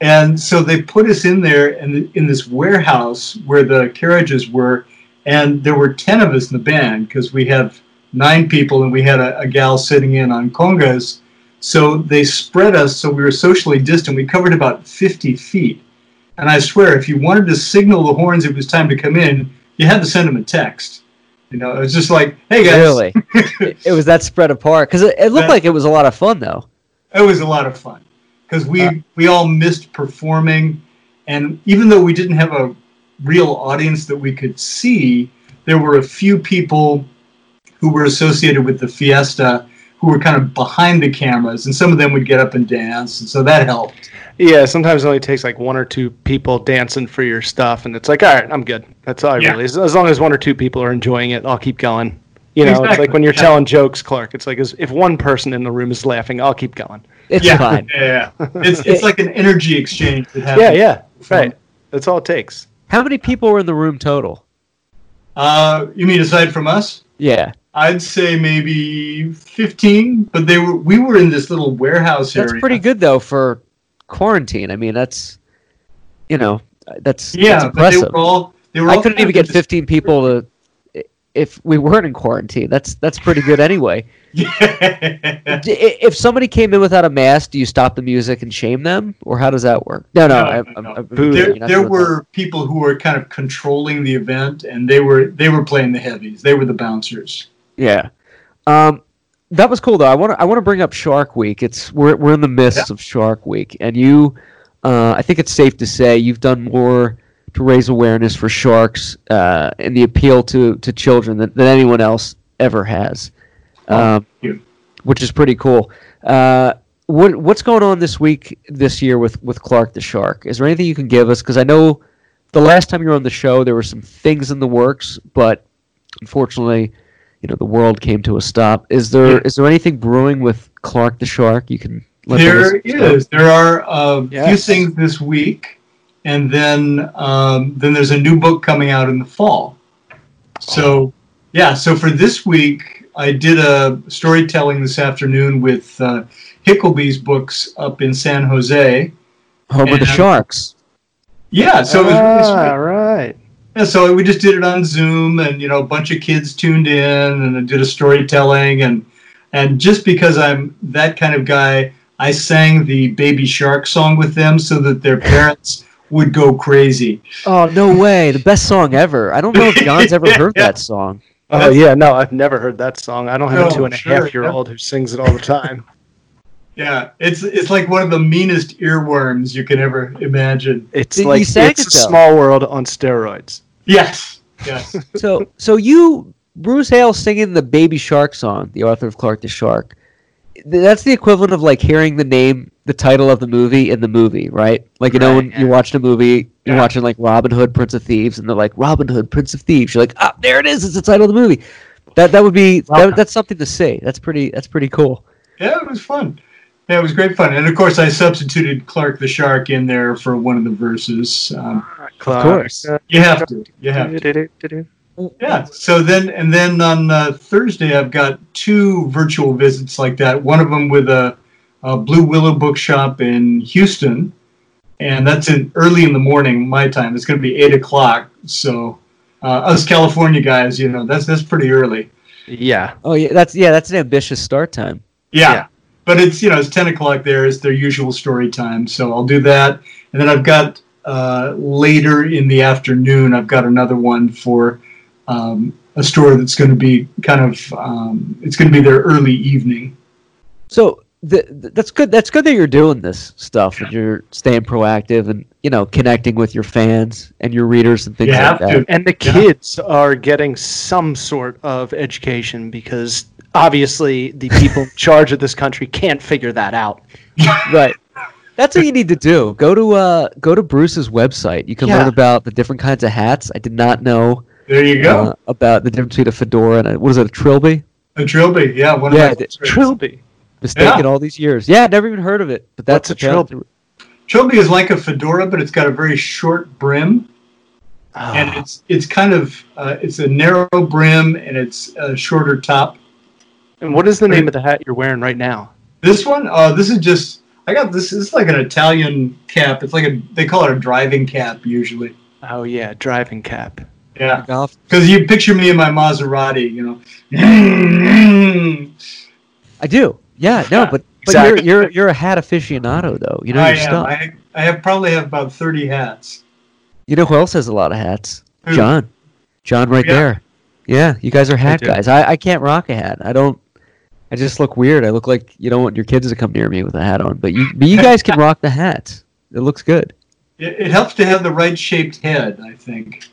And so they put us in there in in this warehouse where the carriages were, and there were ten of us in the band because we have nine people and we had a, a gal sitting in on congas. So they spread us so we were socially distant. We covered about fifty feet, and I swear if you wanted to signal the horns it was time to come in, you had to send them a text. You know, it was just like, "Hey guys, really. it, was that spread apart because it, it looked That- like it was a lot of fun though. it was a lot of fun because we Uh. we all missed performing and even though we didn't have a real audience that we could see there were a few people who were associated with the fiesta who were kind of behind the cameras and some of them would get up and dance and so that helped Yeah, sometimes it only takes like one or two people dancing for your stuff, and it's like, all right, I'm good. That's all I Yeah. really. As, as long as one or two people are enjoying it, I'll keep going. You know, it's like when you're yeah. telling jokes, Clark. It's like if one person in the room is laughing, I'll keep going. It's yeah fine. yeah it's, it's like an energy exchange that happens Yeah, yeah, right. That's all it takes. How many people were in the room total? uh, you mean aside from us Yeah, I'd say maybe 15, but they were we were in this little warehouse that's area. pretty good though for quarantine. I mean, that's you know, that's Yeah, that's but they were all they were I all couldn't even of get 15 people to if we weren't in quarantine. That's that's pretty good anyway. Yeah. If somebody came in without a mask, do you stop the music and shame them, or how does that work? No, no. No, I'm, no, I'm, no. I'm- Boo. there, there doing that. were people who were kind of controlling the event, and they were they were playing the heavies. They were the bouncers. Yeah. Um, that was cool though. I want to I want to bring up Shark Week. It's we're we're in the midst of Shark Week, and you, uh, I think it's safe to say you've done more to raise awareness for sharks uh, and the appeal to to children than, than anyone else ever has, um, which is pretty cool. Uh, what what's going on this week this year with with Clark the Shark? Is there anything you can give us? Because I know the last time you were on the show, there were some things in the works, but unfortunately, you know, the world came to a stop. Is there is Yeah. there anything brewing with Clark the Shark? You can let the There know? is. There are a few things this week, and then um, then there's a new book coming out in the fall. So yeah, so for this week, I did a storytelling this afternoon with uh, Hicklebee's books up in San Jose. Home of the Sharks. Yeah, so it was really sweet. right. Yeah, so we just did it on Zoom, and you know, a bunch of kids tuned in, and I did a storytelling, and and just because I'm that kind of guy, I sang the Baby Shark song with them so that their parents would go crazy. Oh no way! The best song ever. I don't know if John's ever heard that song. Oh yeah, no, I've never heard that song. I don't have No, a two and a sure, half year old who sings it all the time. Yeah, it's it's like one of the meanest earworms you can ever imagine. It's You like sang it's it, a though. small world on steroids. Yes, yes. So so you Bruce Hale singing the Baby Shark song, the author of Clark the Shark. That's the equivalent of like hearing the name, the title of the movie in the movie, right? Like you know when yeah. you're watching a movie, you're Yeah. watching like Robin Hood, Prince of Thieves, and they're like Robin Hood, Prince of Thieves. You're like, ah, there it is. It's the title of the movie. That that would be that, that's something to say. That's pretty. That's pretty cool. Yeah, it was fun. Yeah, it was great fun. And of course, I substituted Clark the Shark in there for one of the verses. Um, Of course. you have to. You have to. Yeah. So then, and then on uh, Thursday, I've got two virtual visits like that. One of them with a, a Blue Willow Bookshop in Houston, and that's in early in the morning my time. It's going to be eight o'clock. So uh, us California guys, you know, that's that's pretty early. Yeah. Oh yeah, that's yeah, that's an ambitious start time. Yeah. Yeah. But it's you know it's ten o'clock there. It's their usual story time. So I'll do that, and then I've got uh, later in the afternoon. I've got another one for um, a store that's going to be kind of um, it's going to be their early evening. So th- th- that's good. That's good that you're doing this stuff and you're staying proactive and you know connecting with your fans and your readers and things You like have that. to. And the Yeah. kids are getting some sort of education because obviously the people in charge of this country can't figure that out. Right. That's what you need to do. Go to uh go to Bruce's website. You can Yeah. learn about the different kinds of hats. I did not know There you go. uh, about the difference between a fedora and a, what is it, a trilby? a trilby. Yeah, one yeah, of my the- Trilby. Mistaken Yeah. all these years. Yeah, never even heard of it. But that's What's a trilby? Trilby is like a fedora, but it's got a very short brim, and Ah, it's it's kind of uh, it's a narrow brim and it's a shorter top. And what is the name of the hat you're wearing right now? This one, uh, this is just I got this. This is like an Italian cap. It's like a they call it a driving cap usually. Oh yeah, driving cap. Yeah, golf. because you picture me in my Maserati, you know. I do. Yeah, no, but but exactly. you're you're you're a hat aficionado though. You know I your am. stuff. I, I have probably have about thirty hats. You know who else has a lot of hats? Who? John. John right Yeah. there. Yeah, you guys are hat do. guys. I, I can't rock a hat. I don't I just look weird. I look like you don't want your kids to come near me with a hat on. But you but you guys can rock the hats. It looks good. It, it helps to have the right shaped head, I think,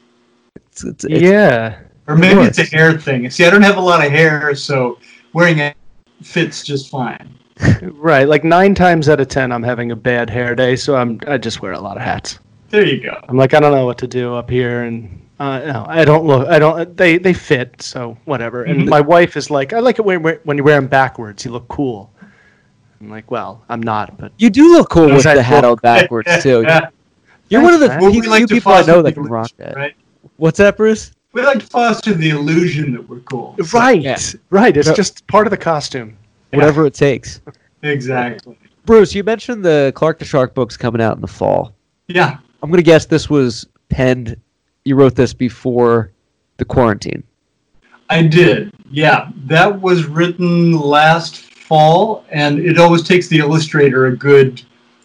It's, it's, it's, yeah. or maybe it's a hair thing. See, I don't have a lot of hair, so wearing it fits just fine. Right. Like nine times out of ten, I'm having a bad hair day, so I'm I just wear a lot of hats. There you go. I'm like I don't know what to do up here, and uh, no, I don't look. I don't. They they fit, so whatever. And Mhm. my wife is like, I like it when when you wear them backwards. You look cool. I'm like, well, I'm not, but You do look cool with Those the hat look- on backwards too. Yeah. You're one of the Thanks, Well, few, like few people I know that can rock that. Right? What's that, Bruce? We like to foster the illusion that we're cool. right, Yeah. right. It's No. just part of the costume. Whatever it takes. Exactly. Bruce, you mentioned the Clark the Shark books coming out in the fall. Yeah. I'm gonna guess this was penned. You wrote this before the quarantine. I did. Yeah, that was written last fall, and it always takes the illustrator a good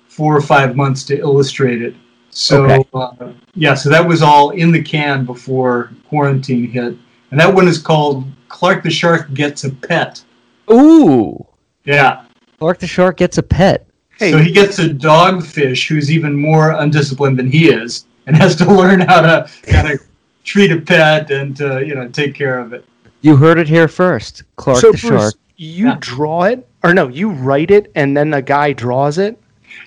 four or five months to illustrate it. So Okay. uh, yeah, so that was all in the can before quarantine hit, and that one is called Clark the Shark Gets a Pet. Ooh, Yeah, Clark the Shark gets a pet. Hey, so he gets a dogfish who's even more undisciplined than he is, and has to learn how to kind of treat a pet and to you know take care of it. You heard it here first. Clark so the Bruce, Shark. you Yeah. draw it, or no, you write it, and then a guy draws it.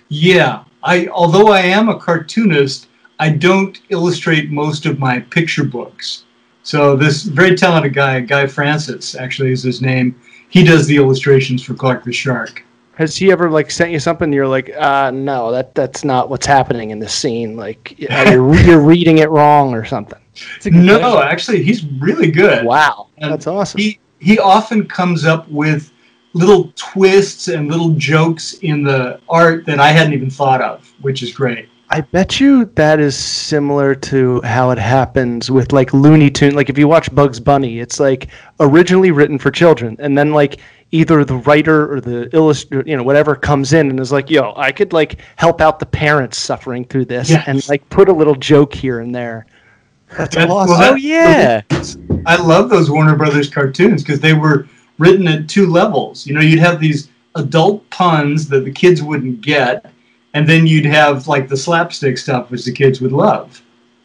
Yeah, I although I am a cartoonist, I don't illustrate most of my picture books. So this very talented guy, Guy Francis, actually is his name. He does the illustrations for Clark the Shark. Has he ever like sent you something? And you're like, uh, no, that that's not what's happening in this scene. Like you're you're reading it wrong or something. It's a No, question. actually, he's really good. Wow, And that's awesome. He he often comes up with little twists and little jokes in the art that I hadn't even thought of, which is great. I bet you that is similar to how it happens with like Looney Tune. Like if you watch Bugs Bunny, it's like originally written for children, and then like either the writer or the illustrator, you know, whatever comes in and is like, "Yo, I could like help out the parents suffering through this, Yes. and like put a little joke here and there." That's That- well, that- Oh yeah. I love those Warner Brothers cartoons because they were written at two levels. You know, you'd have these adult puns that the kids wouldn't get, and then you'd have like the slapstick stuff, which the kids would love.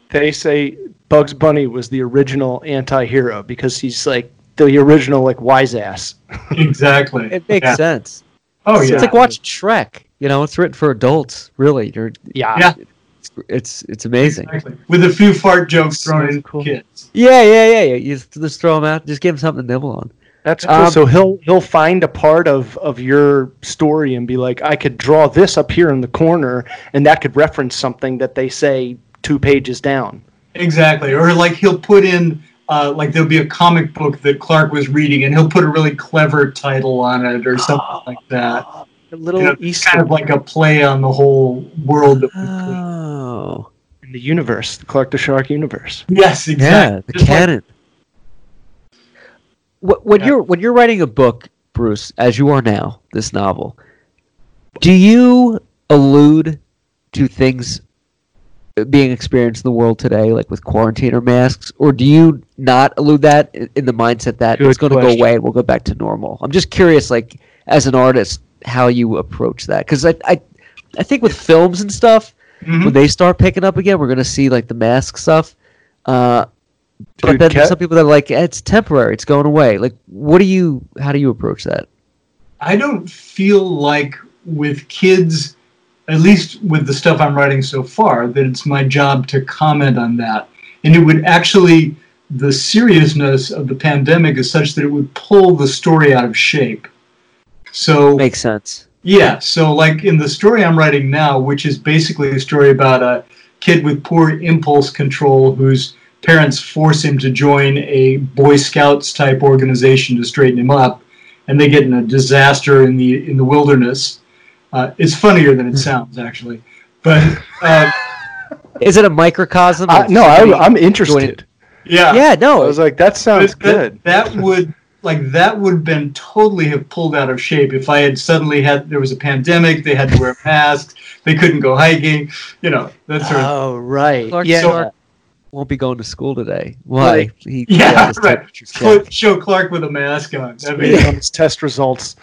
they say Bugs Bunny was the original anti-hero because he's like the original like wise ass. Exactly. It makes Yeah. sense. Oh It's- yeah. It's like watching Shrek. You know, it's written for adults. Really, You're, Yeah. Yeah. it's it's it's amazing. Exactly. With a few fart jokes thrown So in cool. kids. Yeah, yeah, yeah, yeah. You just, just throw them out. Just give them something to nibble on. That's cool. Um, so he'll he'll find a part of of your story and be like, I could draw this up here in the corner, and that could reference something that they say two pages down. Exactly. Or like he'll put in uh, like there'll be a comic book that Clark was reading, and he'll put a really clever title on it or something like that. A little You know, Easter kind of like a play on the whole world. Oh, in the universe, the Clark the Shark universe. Yes, yeah, exactly. the Just like- canon. When Yeah. you're when you're writing a book, Bruce, as you are now, this novel, do you allude to things being experienced in the world today, like with quarantine or masks, or do you not elude that in, in the mindset that Good it's going to go away and we'll go back to normal? I'm just curious, like as an artist, how you approach that, because I, I I think with films and stuff, Mhm. when they start picking up again, we're going to see like the mask stuff. Uh, but then Ke- there's some people that are like, "Eh, it's temporary, it's going away. Like, what do you, how do you approach that? I don't feel like with kids, at least with the stuff I'm writing so far, that it's my job to comment on that. And it would actually, the seriousness of the pandemic is such that it would pull the story out of shape. So, Makes sense. yeah, so like in the story I'm writing now, which is basically a story about a kid with poor impulse control whose parents force him to join a Boy Scouts type organization to straighten him up, and they get in a disaster in the in the wilderness. Uh, it's funnier than it sounds, actually, but uh, Is it a microcosm? I, no, I, I'm interested. yeah, Yeah, no. I was like, that sounds But that- good. That would like that would have been totally have pulled out of shape if I had suddenly had there was a pandemic, they had to wear masks, they couldn't go hiking, you know, that sort of Oh right, Clark yeah. Shark won't be going to school today. Why? Right. He Yeah, got right. Show, Clark with a mask on. That'd be- Waiting on his test results.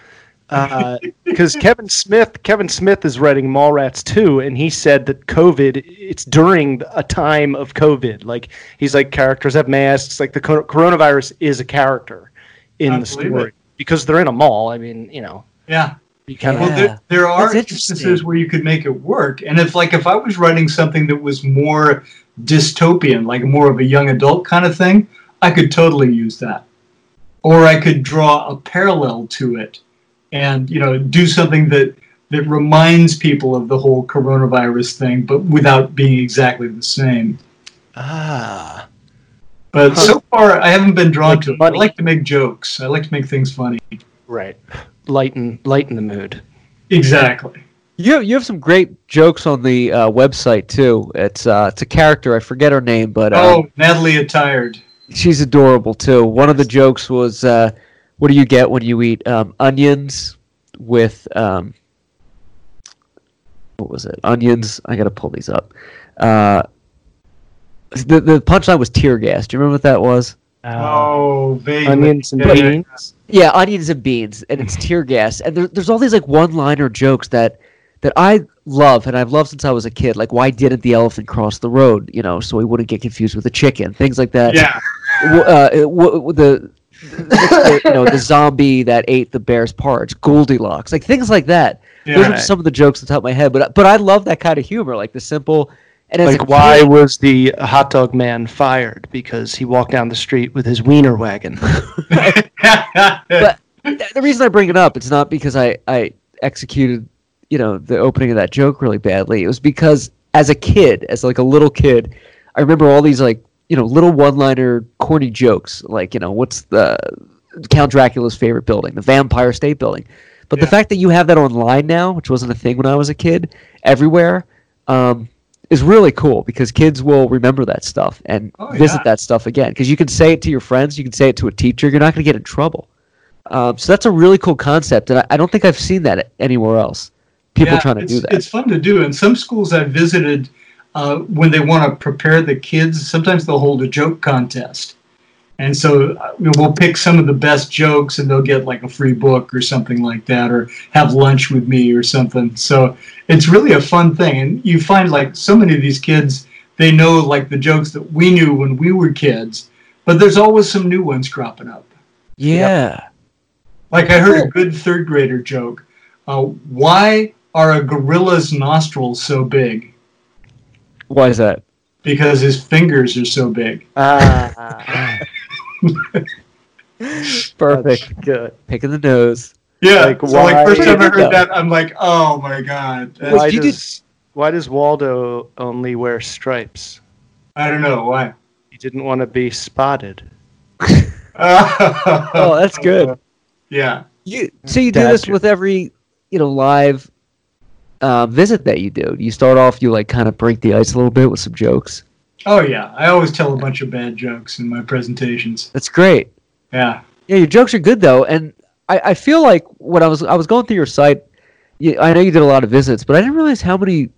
Uh, because Kevin Smith, Kevin Smith is writing Mallrats 2, and he said that COVID, it's during a time of COVID. Like he's like characters have masks. Like the co- coronavirus is a character in I the story it. because they're in a mall. I mean, you know, yeah. you kind of Well, Yeah. there, there are instances where you could make it work, and if like if I was writing something that was more dystopian, like more of a young adult kind of thing, I could totally use that, or I could draw a parallel to it, and you know do something that that reminds people of the whole coronavirus thing, but without being exactly the same. ah. But so far, I haven't been drawn Like to it. money. I like to make jokes. I like to make things funny. Right. Lighten lighten the mood. Exactly. You have, you have some great jokes on the uh, website too. It's uh, it's a character I forget her name, but um, Oh, Natalie attired. she's adorable too. One of the jokes was, uh, "What do you get when you eat um, onions with um, what was it? Onions." I gotta pull these up. Uh, the the punchline was tear gas. Do you remember what that was? Oh, vaguely. Onions and Yeah, yeah, beans. Yeah, onions and beans, and it's tear gas. And there, there's all these like one-liner jokes that that I love, and I've loved since I was a kid. Like, why didn't the elephant cross the road? You know, so he wouldn't get confused with a chicken. Things like that. Yeah. W- uh, w- w- the, the you know the zombie that ate the bear's parts, Goldilocks, like things like that. Those Yeah. are some of the jokes at the top of my head, but but I love that kind of humor, like the simple. And as a Like, why was the hot dog man fired? Because he walked down the street with his wiener wagon. but th- the reason I bring it up, it's not because I, I executed, you know, the opening of that joke really badly. It was because as a kid, as like a little kid, I remember all these like, you know, little one-liner corny jokes, like, you know, what's the Count Dracula's favorite building, the Vampire State Building. But the fact that you have that online now, which wasn't a thing when I was a kid, everywhere, um, is really cool because kids will remember that stuff and Oh, visit that stuff again. Because you can say it to your friends, you can say it to a teacher, you're not going to get in trouble. Um, so that's a really cool concept, and I, I don't think I've seen that anywhere else. People Yeah, trying to do that. It's fun to do. And some schools I've visited, uh, when they want to prepare the kids, sometimes they'll hold a joke contest. And so uh, we'll pick some of the best jokes, and they'll get like a free book or something like that, or have lunch with me or something. So it's really a fun thing. And you find like so many of these kids, they know like the jokes that we knew when we were kids, but there's always some new ones cropping up. yeah. Like I heard a good third grader joke. Uh, why are a gorilla's nostrils so big? Why is that? Because his fingers are so big. Ah, Perfect. good. Picking the nose. Yeah. Like, so like first time I Pretty good, heard that, I'm like, oh my god. Well, That's- you Why does, why does Waldo only wear stripes? I don't know why. He didn't want to be spotted. Oh, that's good. Yeah. You so you do Dad this joke. with every you know live uh, visit that you do. You start off, you like kind of break the ice a little bit with some jokes. Oh yeah. I always tell a bunch of bad jokes in my presentations. That's great. Yeah. Yeah, your jokes are good though, and I, I feel like when I was I was going through your site, you, I know you did a lot of visits, but I didn't realize how many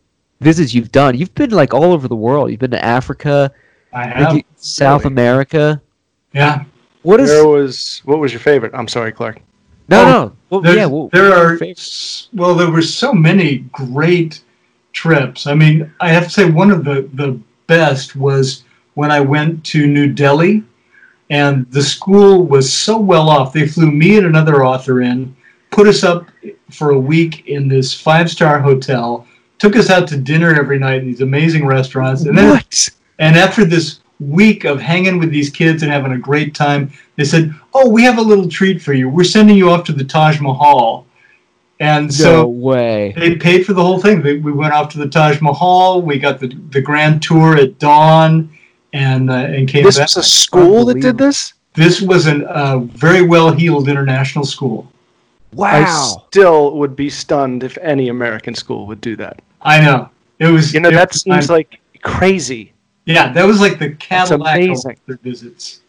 visits you've done. You've been like all over the world. You've been to Africa, I I have. you- South really. America. Yeah. What is Where was what was your favorite? I'm sorry, Clark. No Oh, no? Well, yeah, well, there are well, there were so many great trips. I mean, I have to say one of the the best was when I went to New Delhi, and the school was so well off. They flew me and another author in, put us up for a week in this five star hotel, took us out to dinner every night in these amazing restaurants, and then what? and after this week of hanging with these kids and having a great time, they said, "Oh, we have a little treat for you. We're sending you off to the Taj Mahal." And no so way. they paid for the whole thing. They, we went off to the Taj Mahal. We got the the grand tour at dawn, and uh, and came This back. was a school that did this. this was a uh, very well heeled international school. Wow. I still would be stunned if any American school would do that. I know it was. You know, it that was- seems like crazy. yeah, that was like the Cadillac of their visits.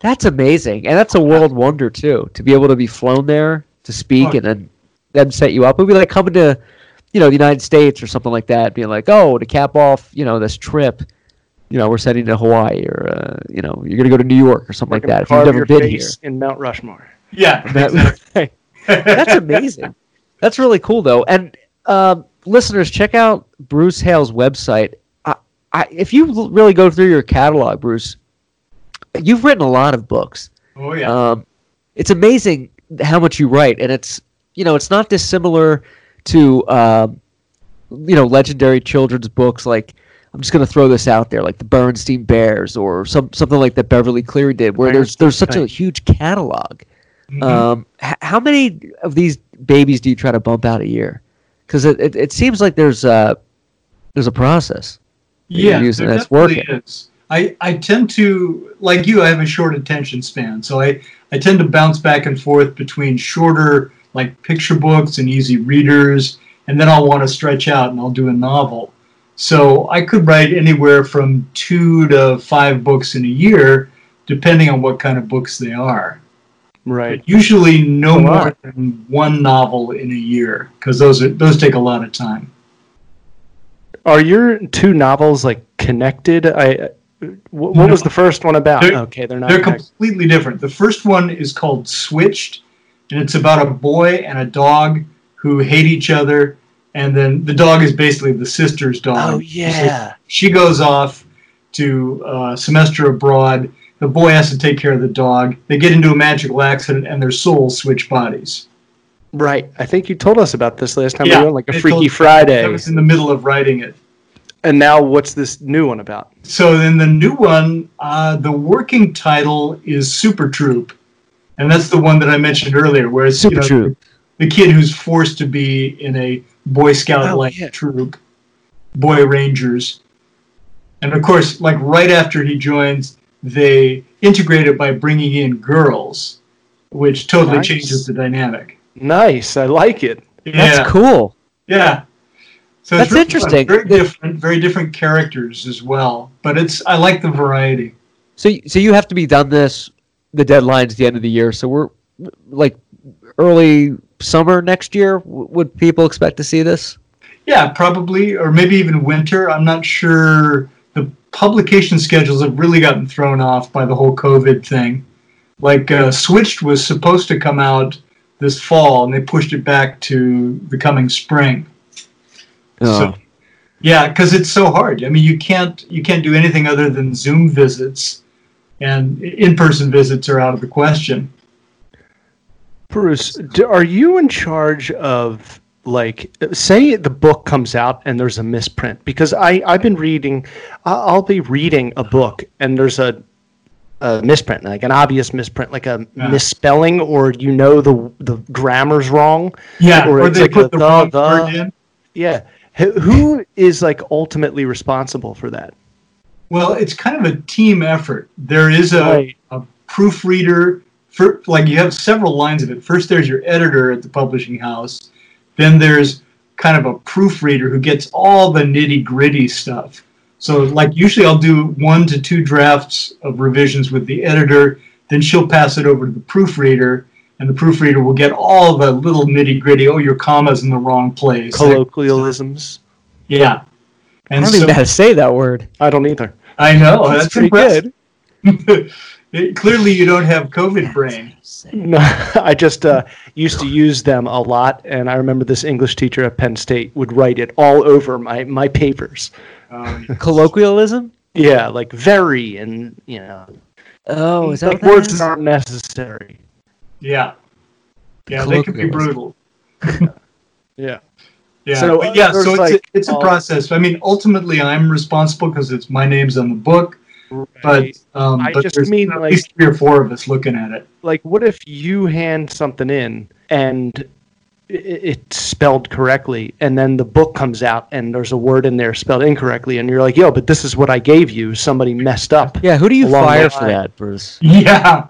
That's amazing, and that's a world wonder too. To be able to be flown there to speak Oh. and then them set you up. It would be like coming to, you know, the United States or something like that. Being like, oh, to cap off, you know, this trip, you know, we're sending to Hawaii or, uh, you know, you're gonna go to New York or something like that. If you've never been here, in Mount Rushmore. Yeah, That- that's amazing. That's really cool though. And um, listeners, check out Bruce Hale's website. I, I, if you really go through your catalog, Bruce, you've written a lot of books. Oh yeah. Um, it's amazing how much you write, and it's you know it's not dissimilar to um, you know legendary children's books like. I'm just gonna throw this out there, like the Bernstein Bears or some something like that Beverly Cleary did, where there's there's such a huge catalog. Mhm. Um, h- how many of these babies do you try to bump out a year? Because it, it, it seems like there's a there's a process. yeah, using that's working. is. I, I tend to like you. I have a short attention span, so I, I tend to bounce back and forth between shorter like picture books and easy readers, and then I'll want to stretch out and I'll do a novel. So I could write anywhere from two to five books in a year, depending on what kind of books they are. Right. Usually, no A more lot. than one novel in a year because those are those take a lot of time. Are your two novels like connected? I. wh- What was the first one about? They're- okay, they're not. They're connected. completely different. The first one is called Switched, and it's about a boy and a dog who hate each other, and then the dog is basically the sister's dog. Oh yeah. She goes off to uh, semester abroad. The boy has to take care of the dog. They get into a magical accident, and their souls switch bodies. Right. I think you told us about this last time Yeah, we were on like a Freaky told- Friday. I was in the middle of writing it. And now what's this new one about? So then the new one, uh, the working title is Super Troop, and that's the one that I mentioned earlier, where it's you Super know, Troop. the kid who's forced to be in a Boy Scout-like Oh, yeah. troop, Boy Rangers, and of course, like right after he joins, they integrate it by bringing in girls, which totally Nice. changes the dynamic. Nice. I like it. Yeah, That's cool. yeah. So That's really interesting. Fun. Very different, very different characters as well. But it's I like the variety. So, so you have to be done this. The deadline's the end of the year, so we're like early summer next year. Would people expect to see this? Yeah, probably, or maybe even winter. I'm not sure. The publication schedules have really gotten thrown off by the whole COVID thing. Like, uh, Switched was supposed to come out this fall, and they pushed it back to the coming spring. So, yeah, because it's so hard. I mean, you can't you can't do anything other than Zoom visits, and in-person visits are out of the question. Bruce, do, are you in charge of like say the book comes out and there's a misprint because I I've been reading I'll be reading a book and there's a a misprint like an obvious misprint like a Yeah. misspelling or you know the the grammar's wrong Yeah, Or or, it's they like put the the- wrong the- word in. yeah Who- is like ultimately responsible for that Well, it's kind of a team effort. There is a, Right. a proofreader. For, like you have several lines of it. First, there's your editor at the publishing house. Then there's kind of a proofreader who gets all the nitty gritty stuff. So, like usually, I'll do one to two drafts of revisions with the editor. Then she'll pass it over to the proofreader, and the proofreader will get all the little nitty gritty. Oh, your comma's in the wrong place. colloquialisms yeah. And I don't even so know how to say that word. I don't either I know That's that's, pretty impressive. It- clearly, you don't have COVID brain. No, I just uh, used to use them a lot, and I remember this English teacher at Penn State would write it all over my, my papers. Um, Colloquialism? Yeah, like very, and you know, Oh, is that like what that words is? that aren't necessary. Yeah, yeah, they can be brutal. Yeah, Yeah, So, but yeah. So it's like a, it's a process. I mean, ultimately, I'm responsible because it's my name's on the book. But um, I but just there's mean, at like- least three or four of us looking at it. like what if you hand something in and it's spelled correctly, and then the book comes out and there's a word in there spelled incorrectly, and you're like, "Yo, but this is what I gave you. Somebody messed up." Yeah, who do you fire for line. that, Bruce? Yeah,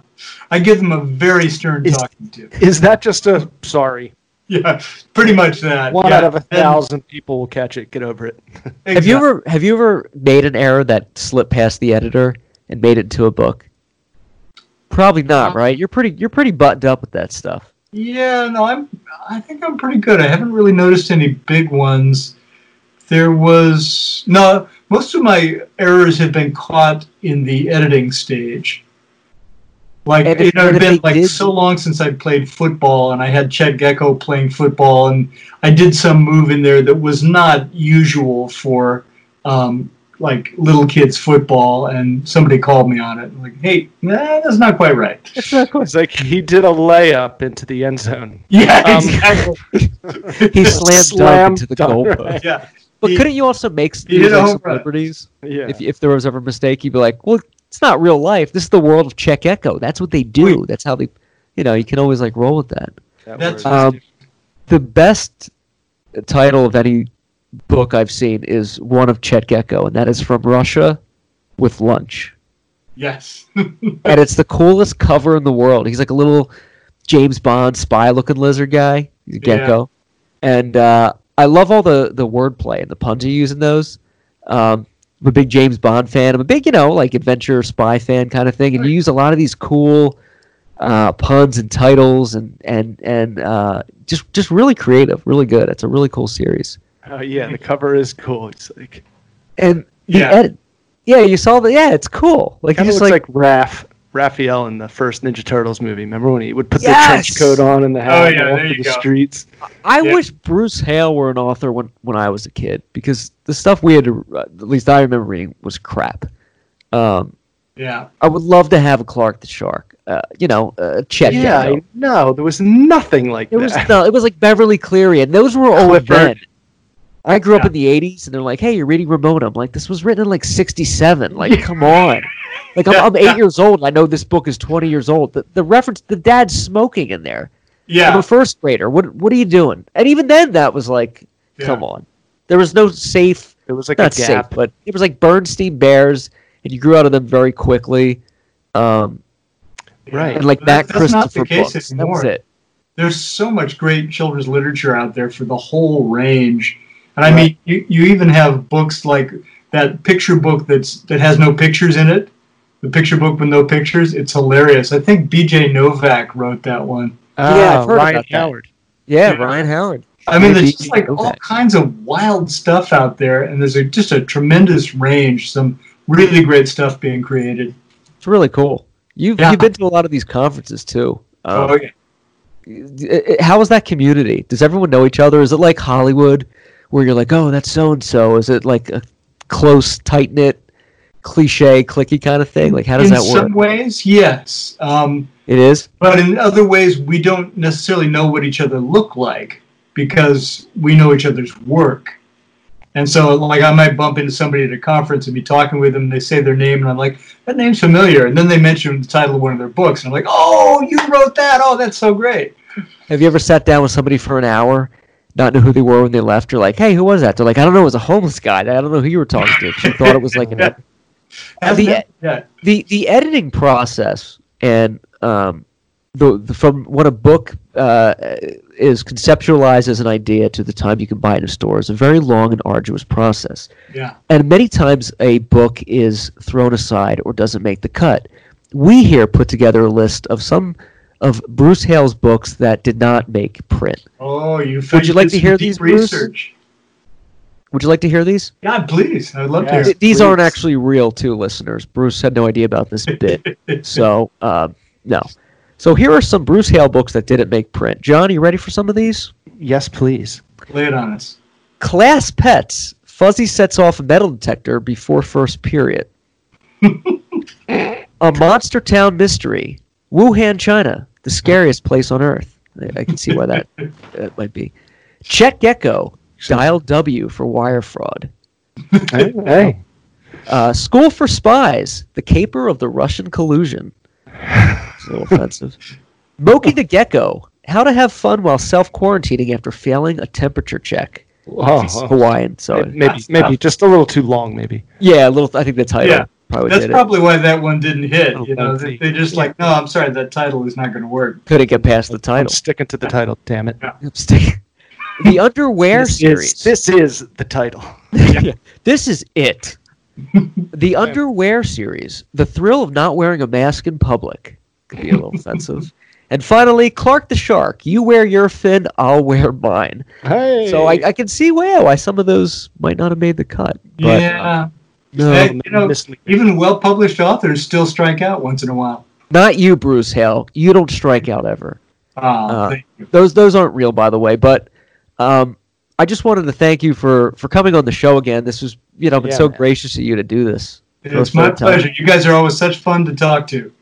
I give them a very stern Is- talking to. Is that just a sorry? Yeah, pretty much that. One yeah. out of a And- thousand people will catch it. Get over it. Have you ever have you ever made an error that slipped past the editor and made it into a book? Probably not, uh, right? You're pretty you're pretty buttoned up with that stuff. Yeah, no, I'm. I think I'm pretty good. I haven't really noticed any big ones. There was no. Most of my errors have been caught in the editing stage. Like it, you if- know, and it's if been like did- so long since I played football, and I had Chet Gecko playing football, and I did some move in there that was not usual for um, like little kids football, and somebody called me on it. Like, hey, nah, that's not quite right. It's not quite. It's like he did a layup into the end zone. Yeah, Um, exactly. He slammed Slam dunk into the dunk, goalpost. right. yeah. But He- couldn't you also make s- he use hit a like home some run. liberties? Yeah. If if there was ever a mistake, you'd be like, "Well, it's not real life. This is the world of Chet Gecko. That's what they do. That's how they, you know, you can always like roll with that." That That's- Um, the best title of any book I've seen is one of Chet Gecko, and that is from Russia with lunch. Yes. and it's the coolest cover in the world. He's like a little James Bond spy looking lizard guy. He's a Yeah. gecko. And uh, I love all the, the wordplay and the puns you use in those. Um, I'm a big James Bond fan. I'm a big, you know, like adventure spy fan kind of thing. And you use a lot of these cool uh, puns and titles and and and uh, just just really creative, really good. It's a really cool series. Oh yeah, the cover is cool. It's like And the Yeah. edit, yeah, you saw the yeah, it's cool. Like of just looks like, like, Raph Raphael in the first Ninja Turtles movie. Remember when he would put the trench coat on and the hat Oh, yeah, walk through the go. streets? I Yeah. wish Bruce Hale were an author when when I was a kid because the stuff we had to, uh, at least I remember reading was crap. Um, Yeah. I would love to have a Clark the Shark. Uh, you know, uh, Chet. Yeah, Gecko. I. There was nothing like It was no, it was like Beverly Cleary, and those were old Clifford. then. I grew up in the '80s, and they're like, "Hey, you're reading Ramona." I'm like, "This was written in like '67. Like, come on." Like, I'm, I'm eight years old, and I know this book is 20 years old. The, the reference, the dad's smoking in there. Yeah. I'm a first grader. What What are you doing? And even then, that was like, Yeah. come on. There was no safe, It was like not a safe, but it was like Bernstein Bears, and you grew out of them very quickly. Um, Right. and like But Matt that's- that's not the Christopher case books. That anymore. was it. There's so much great children's literature out there for the whole range. And I mean, you, you even have books like that picture book that's that has no pictures in it. The picture book with no pictures. It's hilarious. I think B.J. Novak wrote that one. Yeah, I've Ah, heard Ryan about that. Howard. Yeah, Yeah. Ryan Howard. I mean, there's just like all kinds of wild stuff out there, and there's a, just a tremendous range. Some really great stuff being created. It's really cool. You've Yeah. you've been to a lot of these conferences too. Um, oh, yeah. i- i- how is that community? Does everyone know each other? Is it like Hollywood, where you're like, oh, that's so and so? Is it like a close, tight knit, cliche, clicky kind of thing? Like, how does in that work? In some ways, yes. Um, It is. But in other ways, we don't necessarily know what each other look like because we know each other's work. And so, like, I might bump into somebody at a conference and be talking with them. And they say their name, and I'm like, "That name's familiar." And then they mention the title of one of their books, and I'm like, "Oh, you wrote that? Oh, that's so great." Have you ever sat down with somebody for an hour, not know who they were when they left? You're like, hey, who was that? They're like, I don't know. It was a homeless guy. I don't know who you were talking to. She thought it was like an Hasn't The- the the editing process and um, the, the from when a book uh, is conceptualized as an idea to the time you can buy it in a store is a very long and arduous process. Yeah. And many times a book is thrown aside or doesn't make the cut. We here put together a list of some of Bruce Hale's books that did not make print. Oh, you. Would you like to hear deep these, Bruce? research? Would you like to hear these? Yeah, please. I'd love to. Hear. Th- These aren't actually real, too, listeners. Bruce had no idea about this bit. So, um, no. So here are some Bruce Hale books that didn't make print. John, you ready for some of these? Yes, please. Lay it on us. Class Pets. Fuzzy sets off a metal detector before first period. a Monster Town Mystery. Wuhan, China. The scariest place on Earth. I, I can see why that, that might be. Chet Gecko. Dial W for wire fraud. hey, hey. Uh, School for Spies, the caper of the Russian collusion. It's a little offensive. Moki the Gecko, how to have fun while self quarantining after failing a temperature check. Oh, Hawaiian, so maybe maybe, maybe tough. just a little too long. Maybe. yeah, a little. I think the title Yeah, probably That's did probably why that one didn't hit. Oh, You know, they, they just like, no, I'm sorry, that title is not going to work. Couldn't get past the I'm title. sticking to the title. Damn it. I'm the underwear This series. is, this is the title. Yeah, this is it. the underwear series, the thrill of not wearing a mask in public, could be a little offensive. And finally, Clark the Shark. You wear your fin, I'll wear mine. Hey. So I, I can see why why some of those might not have made the cut. But, uh, yeah. No, Hey, you know, misleading. even well-published authors still strike out once in a while. not you, Bruce Hale. You don't strike out ever. Ah, Uh, thank you. Those those aren't real, by the way. But um, I just wanted to thank you for for coming on the show again. This was you know been Yeah, so man. gracious of you to do this. It's my third time. pleasure. You guys are always such fun to talk to.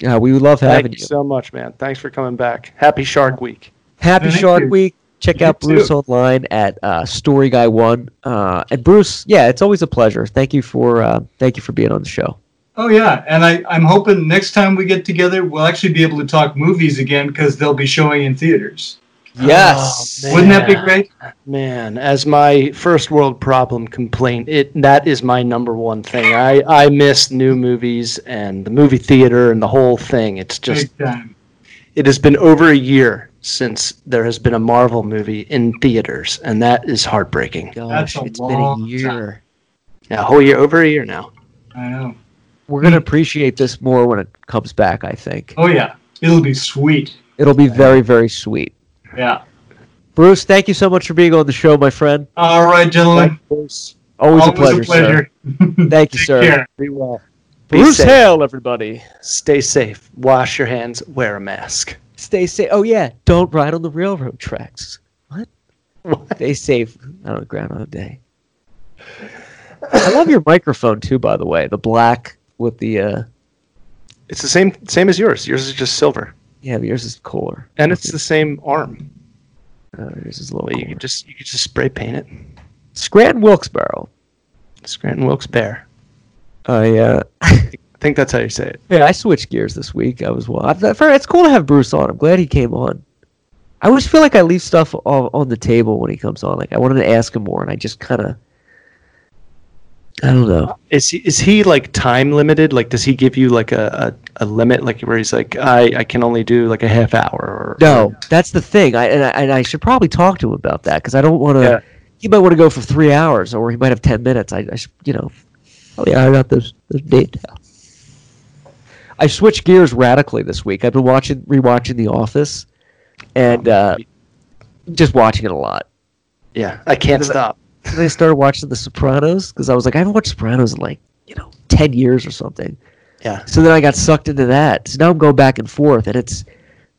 Yeah, we love Thank having you you. so much, man. Thanks for coming back. Happy Shark Week. Happy Thank Shark you. Week. Check You out Bruce too. online at uh, Story Guy One. Uh, and Bruce, yeah, it's always a pleasure. Thank you for uh, thank you for being on the show. Oh yeah, and I, I'm hoping next time we get together, we'll actually be able to talk movies again because they'll be showing in theaters. Yes. Oh, Wouldn't that be great? Man, as my first world problem complaint, it that is my number one thing. I I miss new movies and the movie theater and the whole thing. It's just Big time. it has been over a year since there has been a Marvel movie in theaters, and that is heartbreaking. Gosh, That's a it's been a long year. Yeah, a whole year, over a year now. I know. We're gonna appreciate this more when it comes back. I think Oh yeah, it'll be sweet. it'll be very, very sweet. Yeah. Bruce, thank you so much for being on the show, my friend. All right, gentlemen. Bruce. Always a pleasure, sir. Thank you, Take sir. care. Be well. Bruce safe. Hale, everybody. Stay safe. Wash your hands. Wear a mask. Stay safe. Oh yeah, don't ride on the railroad tracks. What? Stay safe the ground on Groundhog Day. I love your microphone too, by the way. The black with the uh It's the same same as yours. Yours is just silver, yeah, yours is cooler. and it's the same arm. Uh, yours is a little you could just you could just spray paint it. Scranton Wilkesboro. Scranton Wilkes Bear. I uh I think that's how you say it. yeah, I switched gears this week. I was well. I've it's cool to have Bruce on. I'm glad he came on. I always feel like I leave stuff on, on the table when he comes on. Like I wanted to ask him more, and I just kind of I don't know. Is he is he like time limited? Like, does he give you like a, a, a limit, like where he's like, I, I can only do like a half hour? Or, No, that's the thing. I and I, and I should probably talk to him about that because I don't want to. Yeah. He might want to go for three hours, or he might have ten minutes. I, I should, you know. Oh yeah, I got this this date down. I switched gears radically this week. I've been watching, rewatching The Office, and uh, just watching it a lot. yeah, I can't stop. Then I started watching The Sopranos because I was like, I haven't watched Sopranos in like you know ten years or something. Yeah, So then I got sucked into that. So now I'm going back and forth, and it's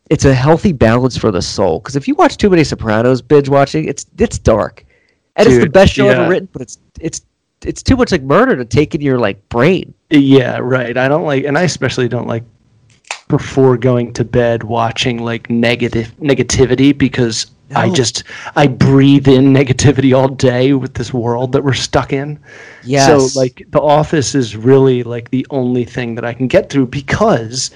it's a healthy balance for the soul. Because if you watch too many Sopranos binge watching, it's it's dark, and it's the best show yeah. ever written. But it's it's it's too much like murder to take in your like brain. yeah, right. I don't like, and I especially don't like before going to bed watching like negative negativity because I just I breathe in negativity all day with this world that we're stuck in. Yes. So like The Office is really like the only thing that I can get through because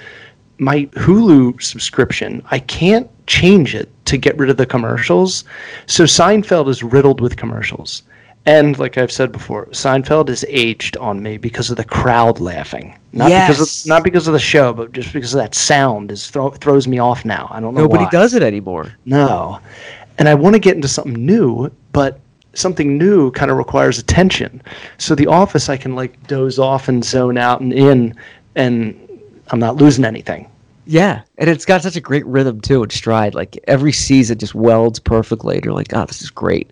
my Hulu subscription, I can't change it to get rid of the commercials. So Seinfeld is riddled with commercials. And like I've said before, Seinfeld is aged on me because of the crowd laughing. Not because Yes. of not because of the show, but just because of that sound is throw, throws me off now. I don't know nobody why. does it anymore. No. And I want to get into something new, but something new kind of requires attention. So the office I can like doze off and zone out and in and I'm not losing anything. Yeah, and it's got such a great rhythm too and stride. Like every season just welds perfectly, and you're like, oh, this is great.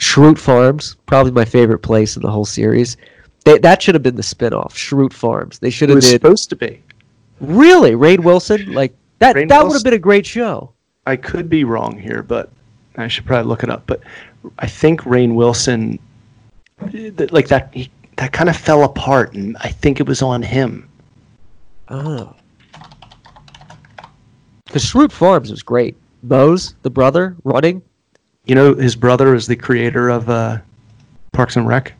Schrute Farms, probably my favorite place in the whole series. They, that should have been the spin-off, Schrute Farms. They should It have was did supposed to be. Really, Rainn Wilson? Like that? Rainn that would have been a great show. I could be wrong here, but I should probably look it up. But I think Rainn Wilson, like that, he, that kind of fell apart, and I think it was on him. Oh, because Schrute Farms was great. Mose, the brother, running. You know, his brother is the creator of uh, Parks and Rec.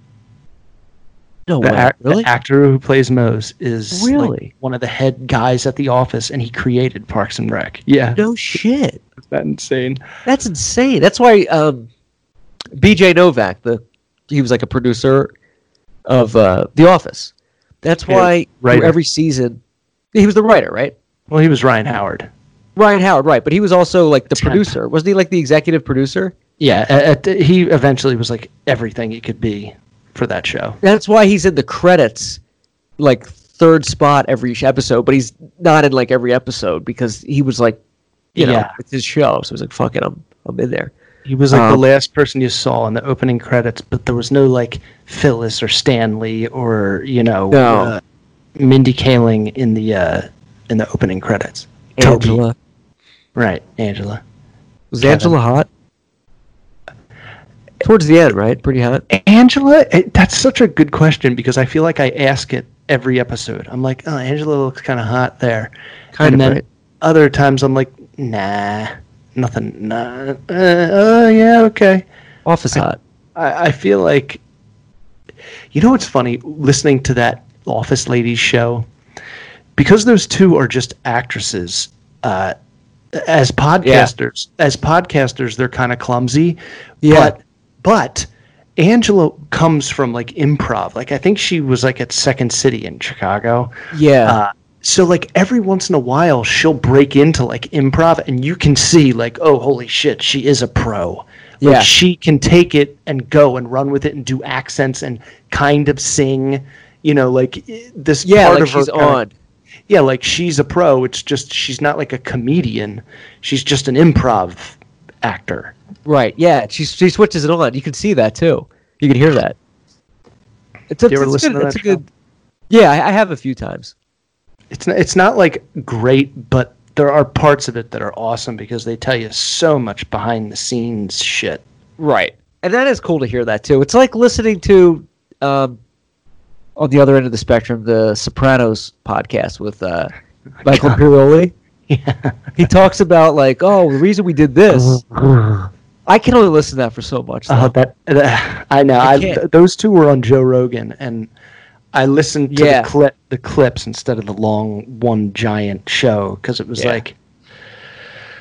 No The, way, ac- really? the actor who plays Mose is like, Really? one of the head guys at the office, and he created Parks and Rec. Yeah, no shit. is that insane? That's insane. That's why um, B.J. Novak, the he was like a producer of uh, The Office. That's why writer. every season he was the writer, right? Well, he was Ryan Howard. Ryan Howard, right? But he was also like the Temp. producer. Wasn't he like the executive producer? Yeah, at, at- he eventually was like everything he could be for that show. That's why he's in the credits, like third spot every episode, but he's not in like every episode because he was like, you know, Yeah. it's his show. So he's like, fuck it, I'm I'm in there. He was like Um, the last person you saw in the opening credits, but there was no like Phyllis or Stanley or you know No. uh, Mindy Kaling in the uh, in the opening credits. Toby. Right? Angela. was Kevin. Angela hot? Towards the end, right? Pretty hot. Angela, that's such a good question because I feel like I ask it every episode. I'm like, oh, Angela looks kind of hot there, Kind and of then right. other times I'm like, nah, nothing. Nah. Uh, oh yeah, okay. Office hot. I, I feel like you know what's funny listening to that office ladies show because those two are just actresses uh, as podcasters as podcasters they're kind of clumsy Yeah. but but angela comes from like improv like i think she was like at second city in chicago Yeah. uh, so like every once in a while she'll break into like improv and you can see like oh holy shit she is a pro Like, Yeah. she can take it and go and run with it and do accents and kind of sing. You know, like this Yeah, part like of her she's kinda- on. Yeah, like she's a pro. It's just she's not like a comedian. She's just an improv actor. Right. Yeah. She she switches it on. You can see that too. You can hear that. It's a, You ever it's listen good, to it's that a good. Yeah, I, I have a few times. It's not, it's not like great, but there are parts of it that are awesome because they tell you so much behind the scenes shit. Right. And that is cool to hear that too. It's like listening to um, on the other end of the spectrum, the Sopranos podcast with uh, Michael Imperioli. Yeah. He talks about like, oh, the reason we did this. I can only listen to that for so much. Though. that, that I know. I I, th- those two were on Joe Rogan, and I listened to Yeah. the clip, the clips instead of the long one giant show because it was Yeah. like,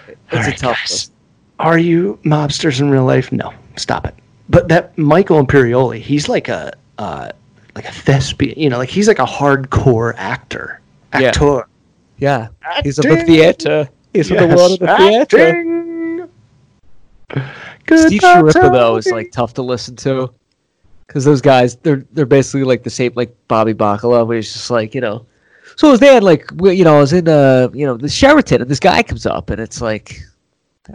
it's a "Alright, tough. guys. Are you mobsters in real life? No, stop it. But that Michael Imperioli, he's like a uh, like a thespian. You know, like he's like a hardcore actor. Yeah. Actor. Yeah, he's of the theater. He's of the world of the Yes, theater. acting. Good Steve times Sharippa though is like tough to listen to because those guys they're they're basically like the same like Bobby Bacala where he's just like you know. So I was there like you know I was in uh you know the Sheraton and this guy comes up and it's like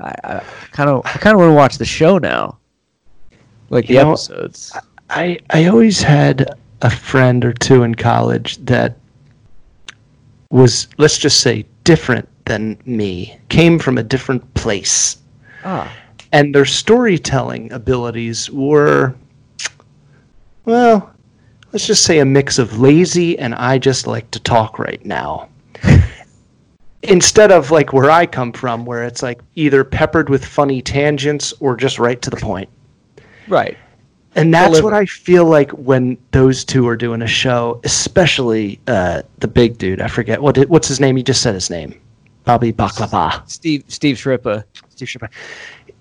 I kind of I kind of want to watch the show now, like the You know, episodes. I I always had a friend or two in college that was let's just say different than me, came from a different place, Ah, and their storytelling abilities were well, let's just say a mix of lazy and I just like to talk right now. Instead of like where I come from, where it's like either peppered with funny tangents or just right to the point. right. And that's Deliver. what I feel like when those two are doing a show, especially uh, the big dude. I forget what what's his name. He just said his name, Bobby Baklava. Steve Steve Schirripa. Steve Sharp.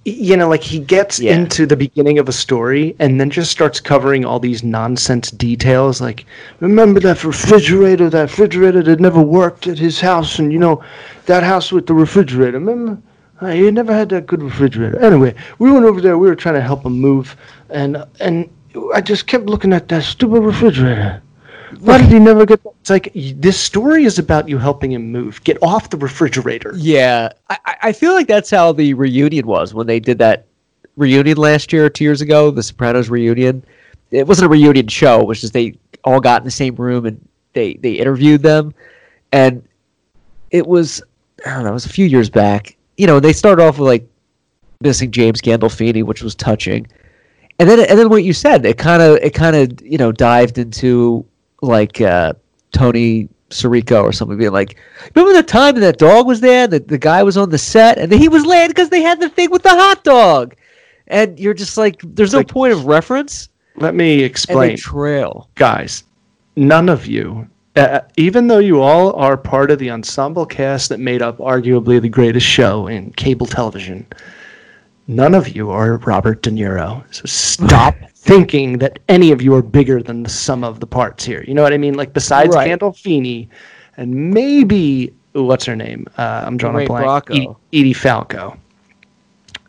You know, like he gets Yeah. into the beginning of a story and then just starts covering all these nonsense details. Like, remember that refrigerator? That refrigerator that never worked at his house, and you know, that house with the refrigerator. Remember? Uh, He never had that good refrigerator. Anyway, we went over there. We were trying to help him move, and and I just kept looking at that stupid refrigerator. Why did he never get? It's like this story is about you helping him move. Get off the refrigerator. Yeah, I, I- feel like that's how the reunion was when they did that reunion last year or two years ago, the Sopranos reunion. It wasn't a reunion show; was just they all got in the same room and they they interviewed them, and it was I don't know, it was a few years back. You know, they started off with like missing James Gandolfini, which was touching, and then and then what you said, it kind of it kind of you know dived into like uh, Tony Sirico or something being like, remember the time that dog was there, that the guy was on the set, and he was late because they had the thing with the hot dog, and you're just like, there's no Like- point of reference, Let me explain. trail. guys, none of you, uh, even though you all are part of the ensemble cast that made up arguably the greatest show in cable television, none of you are Robert De Niro. So stop thinking that any of you are bigger than the sum of the parts here. You know what I mean? Like besides Right. Gandolfini and maybe what's her name? Uh, I'm drawing a blank. Bracco. Edie, Edie Falco.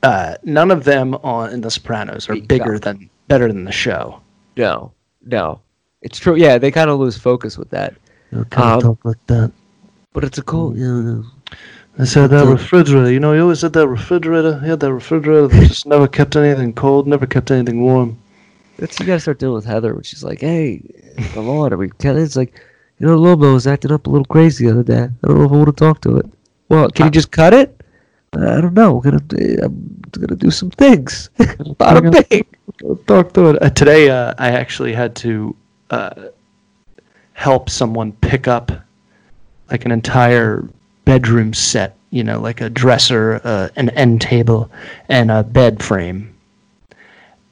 Uh, none of them on in The Sopranos are bigger than better than the show. No, no, it's true. Yeah, they kind of lose focus with that, Um, talk like that. but it's a cool. I said that refrigerator. You know, he always said that refrigerator. He had that refrigerator that just never kept anything cold, never kept anything warm. That's you gotta start dealing with Heather when she's like, "Hey, come on, are we?" It's like, you know, Lobo was acting up a little crazy the other day. I don't know if I want to talk to it. Well, can you just cut it? I don't know. We're gonna, I'm gonna do some things. Bada bing. Talk to it. Uh, today, uh, I actually had to uh, help someone pick up like an entire bedroom set. You know, like a dresser, uh, an end table, and a bed frame.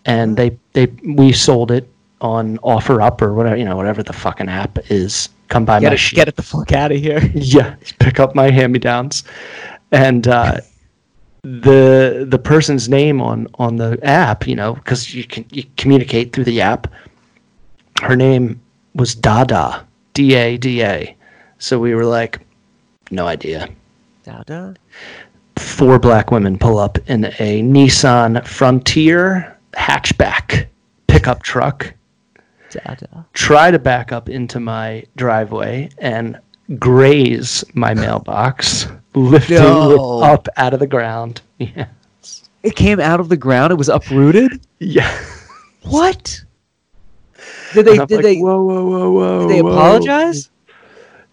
And they they we sold it on OfferUp or whatever you know whatever the fucking app is. Come by Get my it, shit. get it the fuck out of here. yeah pick up my hand-me-downs and uh, the the person's name on on the app you know because you can you communicate through the app her name was dada d-a-d-a so we were like no idea Dada. four black women pull up in a Nissan Frontier hatchback pickup truck, Dada. try to back up into my driveway and graze my mailbox, lifting No. it up out of the ground. Yeah. It came out of the ground. It was uprooted. Yeah. What? Did they? Did like, they? Whoa, whoa, whoa, whoa. Did they whoa." apologize?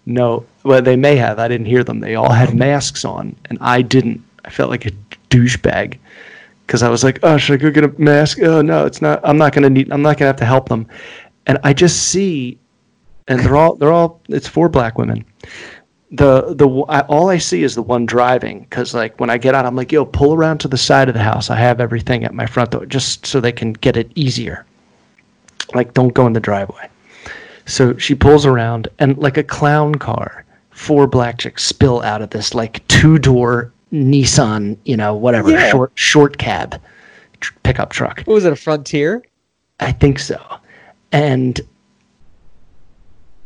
No, well, they may have. I didn't hear them. They all had masks on, and I didn't. I felt like a douchebag because I was like, "Oh, should I go get a mask?" Oh no, it's not. I'm not gonna need. I'm not gonna have to help them. And I just see, and they're all. They're all. It's four black women. The the I, all I see is the one driving because like when I get out, I'm like, "Yo, pull around to the side of the house. I have everything at my front door, just so they can get it easier. Like, don't go in the driveway." So she pulls around, and like a clown car, four black chicks spill out of this like two door Nissan, you know, whatever Yeah. short short cab tr- pickup truck. What was it? A frontier? I think so, and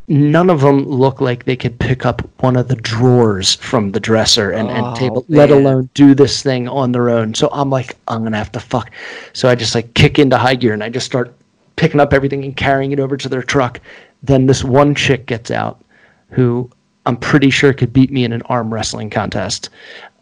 none of them look like they could pick up one of the drawers from the dresser and, Oh, and table, let alone do this thing on their own. So I'm like, I'm gonna have to fuck. So I just like kick into high gear and I just start picking up everything and carrying it over to their truck. Then this one chick gets out who I'm pretty sure it could beat me in an arm wrestling contest.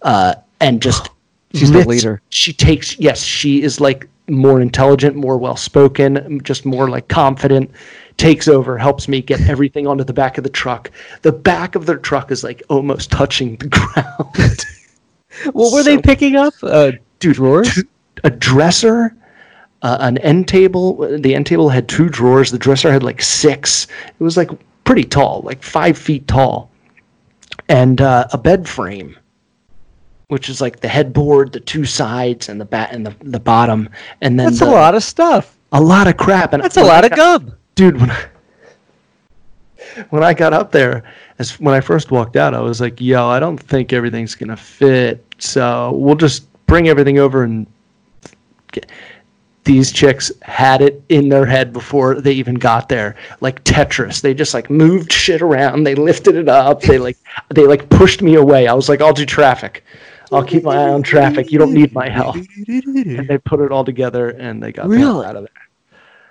Uh, and just She's the leader. She takes yes, she is like more intelligent, more well spoken, just more like confident. Takes over, helps me get everything onto the back of the truck. The back of their truck is like almost touching the ground. What were they picking up? Uh, Dude, drawers? a dresser, uh, an end table. The end table had two drawers. The dresser had like six. It was like pretty tall, like five feet tall, and uh, a bed frame, which is like the headboard, the two sides, and the bat and the, the bottom, and then That's the- a lot of stuff. a lot of crap. And That's a when I lot of got- gum. dude. When I, when I got up there, as when I first walked out, I was like, "Yo, I don't think everything's gonna fit. So we'll just bring everything over and." Get. These chicks had it in their head before they even got there, like Tetris. They just like moved shit around. They lifted it up. They like they like pushed me away. I was like, "I'll do traffic. I'll keep my eye on traffic. You don't need my help." And they put it all together and they got the Really? out of there.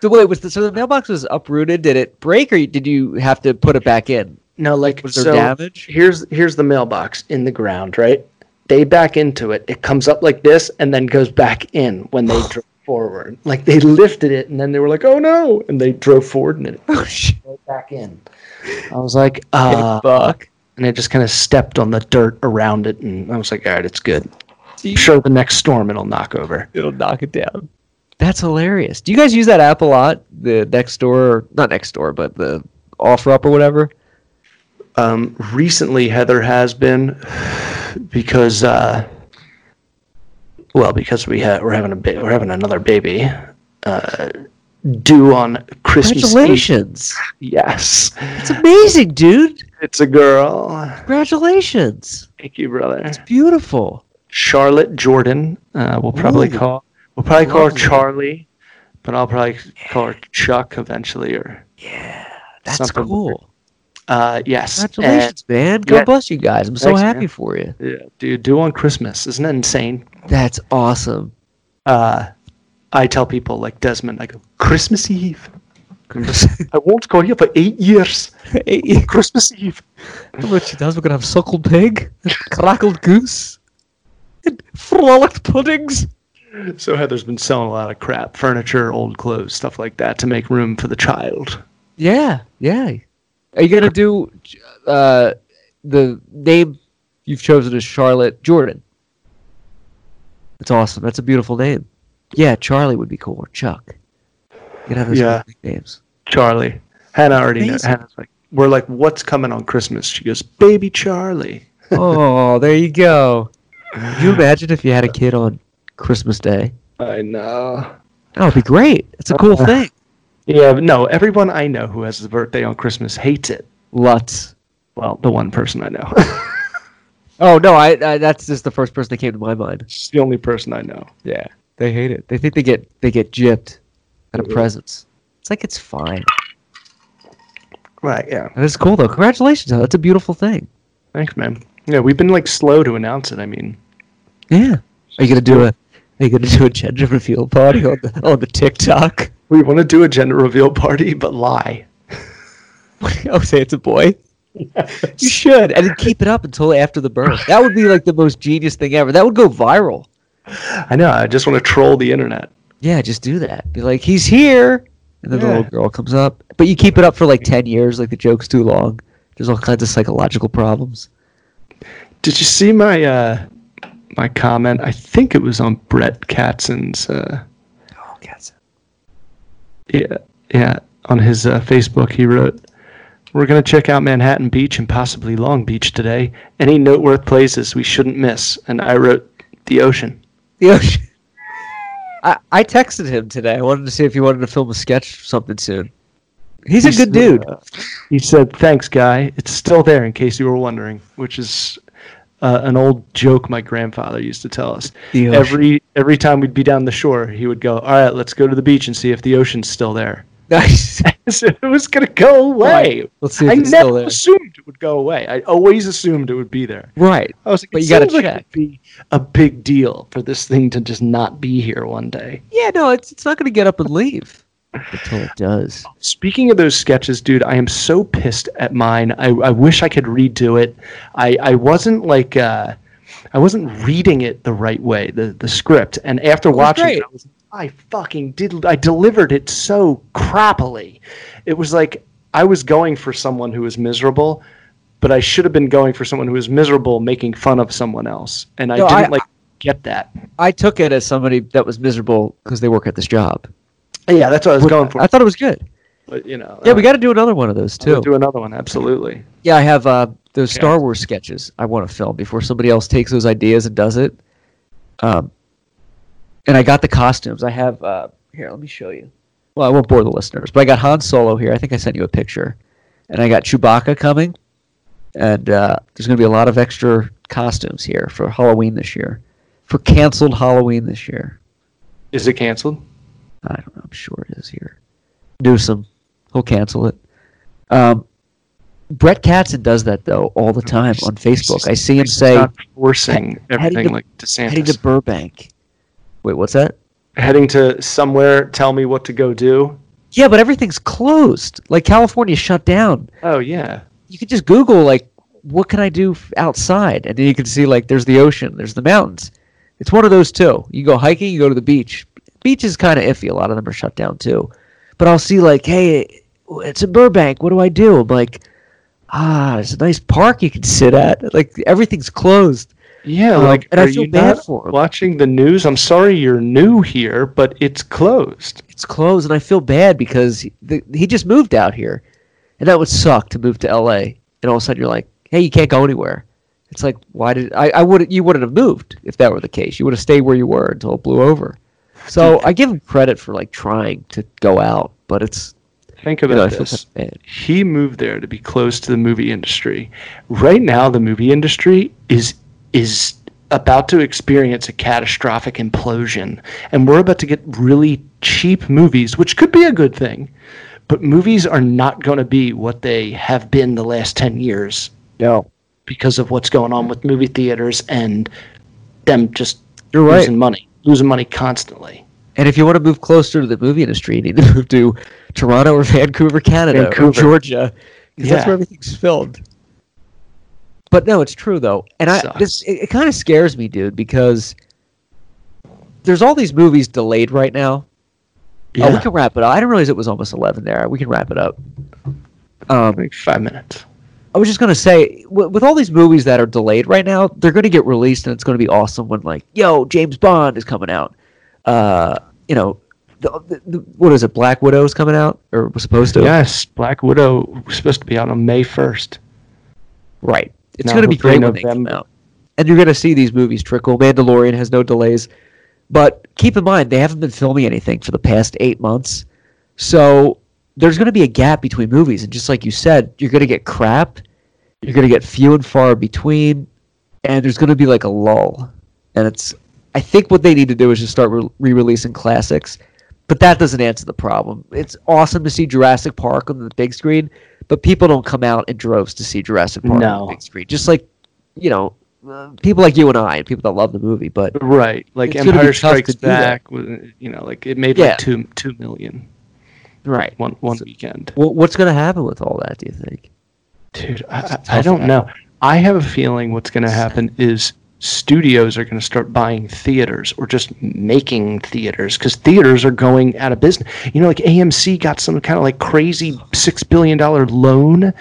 So wait, was the, so the mailbox was uprooted? Did it break, or did you have to put it back in? No, like Was there so damage? Here's here's the mailbox in the ground, right? They back into it. It comes up like this and then goes back in when they forward. Like they lifted it and then they were like, "Oh no!" and they drove forward and it Oh shit! went back in. I was like, uh, fuck. and it just kind of stepped on the dirt around it, and I was like, "All right, it's good. I'm sure the next storm it'll knock over." It'll knock it down. That's hilarious. Do you guys use that app a lot? The next door, not next door, but the offer up or whatever. Um, recently, Heather has been because, uh, well, because we ha- we're having a ba- we're having another baby uh, due on Christmas. Eve. Congratulations! Yes, It's amazing, dude. it's a girl. Congratulations! Thank you, brother. It's beautiful. Charlotte Jordan. Uh, we'll probably Ooh. call we'll probably call her Charlie, but I'll probably call her Chuck eventually, or yeah, That's Something cool. uh, yes. Congratulations, man. God yeah. bless you guys. I'm so Thanks, happy man. for you. Yeah, dude, due on Christmas. Isn't that insane? That's awesome. uh, I tell people like Desmond, I go Christmas Eve. I won't call you for eight years. Hey, Christmas Eve. what she does, we're gonna have suckled pig, crackled goose, and frolicked puddings. So Heather's been selling a lot of crap, furniture, old clothes, stuff like that, to make room for the child. Yeah, yeah. Are you gonna do uh, the name you've chosen is Charlotte Jordan? That's awesome. That's a beautiful name. Yeah, Charlie would be cool, or Chuck. You could have those Yeah. nicknames. Charlie. Hannah already knows. Hannah's like, we're like, what's coming on Christmas? She goes, Baby Charlie. oh, there you go. Could you imagine if you had a kid on Christmas Day? I know. That would be great. It's a cool Uh, thing. Yeah, but no, everyone I know who has a birthday on Christmas hates it. Lutz. Well, the one person I know. Oh no, I, I that's just the first person that came to my mind. She's the only person I know. Yeah, they hate it. They think they get they get gypped at a presents. It's like it's fine. Right, yeah. And it's cool though. Congratulations. That's a beautiful thing. Thanks, man. Yeah, we've been like slow to announce it. I mean, Yeah. Are you gonna do a? Are you gonna do a gender reveal party on the on the TikTok? We want to do a gender reveal party, but lie. oh, say it's a boy. You should, and keep it up until after the birth. That would be like the most genius thing ever. That would go viral. I know. I just want to troll the internet. Yeah, just do that. Be like, he's here, and then the little girl comes up. But you keep it up for like ten years. Like the joke's too long. There's all kinds of psychological problems. Did you see my uh, my comment? I think it was on Brett Katzen's. Uh, Oh, cats. yeah, yeah, on his uh, Facebook, he wrote, "We're gonna check out Manhattan Beach and possibly Long Beach today. Any noteworthy places we shouldn't miss?" And I wrote, "The ocean." The ocean. I, I texted him today. I wanted to see if he wanted to film a sketch something soon. He's a good dude. uh, he said, "Thanks, guy. It's still there, in case you were wondering." Which is uh, an old joke my grandfather used to tell us. Every every time we'd be down the shore, he would go, "All right, let's go to the beach and see if the ocean's still there." Nice. So it was gonna go away. Let's see if I it's never still there. assumed it would go away. I always assumed it would be there. Right. I was like, But you gotta seems like it'd be a big deal for this thing to just not be here one day. Yeah, no, it's it's not going to get up and leave until it does. Speaking of those sketches, dude, I am so pissed at mine. I, I wish I could redo it. I, I wasn't like uh, I wasn't reading it the right way, the the script. And after watching it, I was I fucking did I delivered it so crappily. It was like I was going for someone who was miserable, but I should have been going for someone who was miserable making fun of someone else. And I No, didn't I- like get that. I took it as somebody that was miserable because they work at this job. Yeah, that's what I was going for. I thought it was good. But you know, Yeah, we got to do another one of those too. do another one, absolutely. Yeah, I have uh, those Star Wars sketches I want to film before somebody else takes those ideas and does it. Um, and I got the costumes. I have uh, here. Let me show you. Well, I won't bore the listeners, but I got Han Solo here. I think I sent you a picture, and I got Chewbacca coming, and uh, there's going to be a lot of extra costumes here for Halloween this year, for canceled Halloween this year. Is it canceled? I don't know. I'm sure it is here. Newsom, he'll cancel it. Um, Brett Katzen does that though all the time on Facebook. I see him say not forcing heading everything to- like DeSantis. heading to Burbank. Wait, what's that? heading to somewhere, tell me what to go do. Yeah, but everything's closed. Like California shut down. Oh yeah, You could just Google like, what can I do outside, and then you can see like, there's the ocean, there's the mountains. It's one of those two. You go hiking, you go to the beach. Beach is kind of iffy. A lot of them are shut down too. But I'll see like, hey, it's in Burbank. What do I do? I'm like, ah, it's a nice park you can sit at. Like everything's closed. Yeah. Um, like, and I feel bad for him. watching the news? I'm sorry you're new here, but it's closed. it's closed, and I feel bad because he, the, he just moved out here, and that would suck to move to L.A. And all of a sudden you're like, hey, you can't go anywhere. It's like, why did I? I would you wouldn't have moved if that were the case. You would have stayed where you were until it blew over. So I give him credit for like trying to go out, but it's Think you know about this. he moved there to be close to the movie industry. Right now, the movie industry is is about to experience a catastrophic implosion, and we're about to get really cheap movies, which could be a good thing. But movies are not going to be what they have been the last ten years No, because of what's going on with movie theaters and them just You're right. losing money, losing money constantly. and if you want to move closer to the movie industry, you need to move to Toronto or Vancouver, Canada, or Georgia, because that's where everything's filmed. But no, it's true though, and I Sucks. this it, it kind of scares me, dude, because there's all these movies delayed right now. Oh, we can wrap it up. I didn't realize it was almost eleven there. We can wrap it up. Um, like five minutes. I was just gonna say, w- with all these movies that are delayed right now, they're gonna get released, and it's gonna be awesome when like, yo, James Bond is coming out. Uh, you know, the, the, the, what is it? Black Widow is coming out, or was supposed to. Yes, Black Widow was supposed to be out on May first. Right. It's No, going to be great when they come out. And you're going to see these movies trickle. Mandalorian has no delays. But keep in mind, they haven't been filming anything for the past eight months. So there's going to be a gap between movies. And just like you said, you're going to get crap. You're going to get few and far between. And there's going to be like a lull. And it's, I think what they need to do is just start re releasing classics. But that doesn't answer the problem. It's awesome to see Jurassic Park on the big screen, but people don't come out in droves to see Jurassic Park on the big screen. Just like, you know, uh, people like you and I, and people that love the movie. But Right, like It's gonna be Empire Strikes. Back. was, You know, like it made Yeah. like two two million right, one one So- weekend. Wha- what's going to happen with all that? Do you think? Dude, I, I- I don't know. I have a feeling what's going to happen is studios are going to start buying theaters or just making theaters because theaters are going out of business. You know, like AMC got some kind of like crazy six billion dollar loan,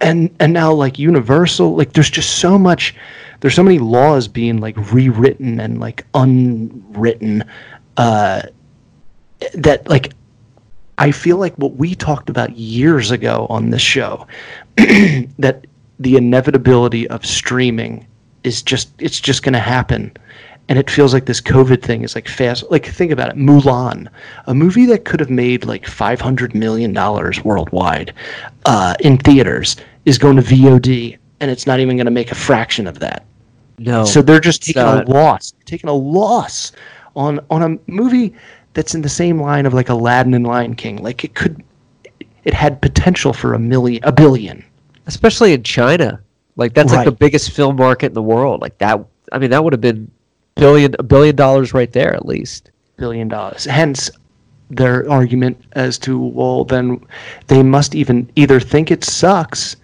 and and now like Universal, like there's just so much. There's so many laws being like rewritten and like unwritten uh, that like I feel like what we talked about years ago on this show that the inevitability of streaming is just it's just going to happen and it feels like this covid thing is like fast like think about it mulan a movie that could have made like 500 million dollars worldwide uh, in theaters is going to vod and it's not even going to make a fraction of that No. so they're just taking not. a loss, taking a loss on on a movie that's in the same line of like Aladdin and Lion King. Like it could, it had potential for a million, a billion. especially in China. Like that's like the biggest film market in the world. Like that. I mean, that would have been billion a billion dollars right there at least. billion dollars. Hence, their argument as to well, then they must even either think it sucks,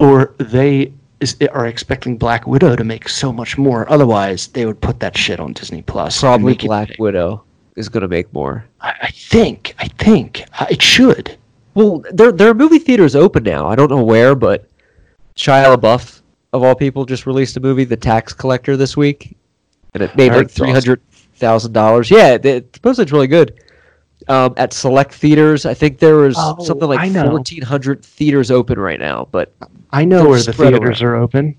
or they is, are expecting Black Widow to make so much more. Otherwise, they would put that shit on Disney Plus. Probably Black. Widow is going to make more. I, I think. I think uh, it should. Well, there there are movie theaters open now. I don't know where, but Shia LaBeouf of all people just released a movie, The Tax Collector, this week, and it made like three hundred thousand dollars. Yeah, it, it supposedly it's really good. Um, at select theaters, I think there was Oh, something like fourteen hundred theaters open right now. But I know where the spread theaters are open,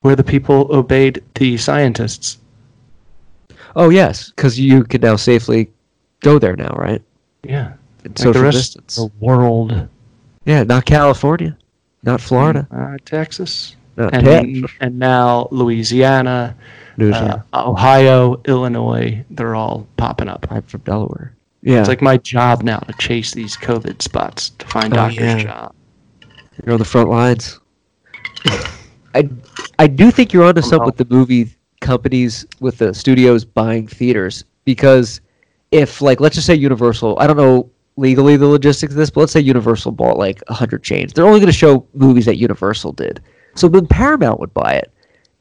where the people obeyed the scientists. oh yes, because you can now safely go there now, right? Yeah, And like social the rest distance. of the world. Yeah, not California, not Florida, uh, Texas, not and Texas. and now Louisiana, Louisiana. uh, Ohio, Illinois. They're all popping up. I'm from Delaware. Yeah, It's like my job now to chase these COVID spots to find Oh, doctors' yeah. job. You're on the front lines. I I do think you're onto something with the movie companies with the studios buying theaters because if like let's just say Universal, I don't know legally the logistics of this, but let's say Universal bought like hundred chains. They're only going to show movies that Universal did. So then Paramount would buy it,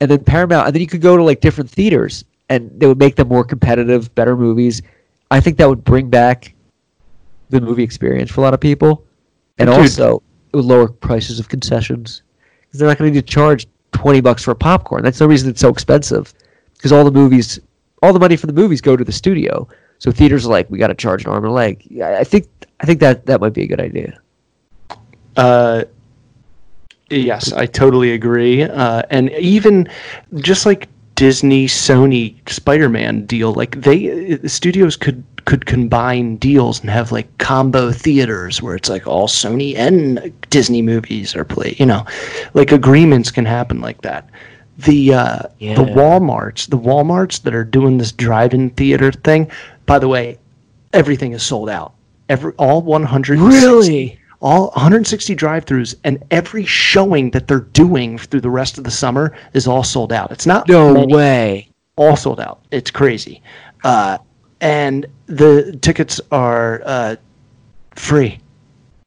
and then Paramount, and then you could go to like different theaters, and they would make them more competitive, better movies. I think that would bring back the movie experience for a lot of people, and Dude. also it would lower prices of concessions because they're not going to need to charge twenty bucks for popcorn. That's the reason it's so expensive because all the movies, all the money for the movies go to the studio. So theaters are like, we got to charge an arm and a leg. Yeah, I think I think that that might be a good idea. Uh, yes, I totally agree. Uh, and even just like Disney, Sony, Spider-Man deal, like they uh, studios could could combine deals and have like combo theaters where it's like all Sony and Disney movies are played. You know, like agreements can happen like that. The uh, Yeah. the WalMarts, the WalMarts that are doing this drive-in theater thing. By the way, everything is sold out. Every all 100 really all 160 drive-throughs and every showing that they're doing through the rest of the summer is all sold out. It's not No many, way. all sold out. It's crazy, uh, and the tickets are uh, free.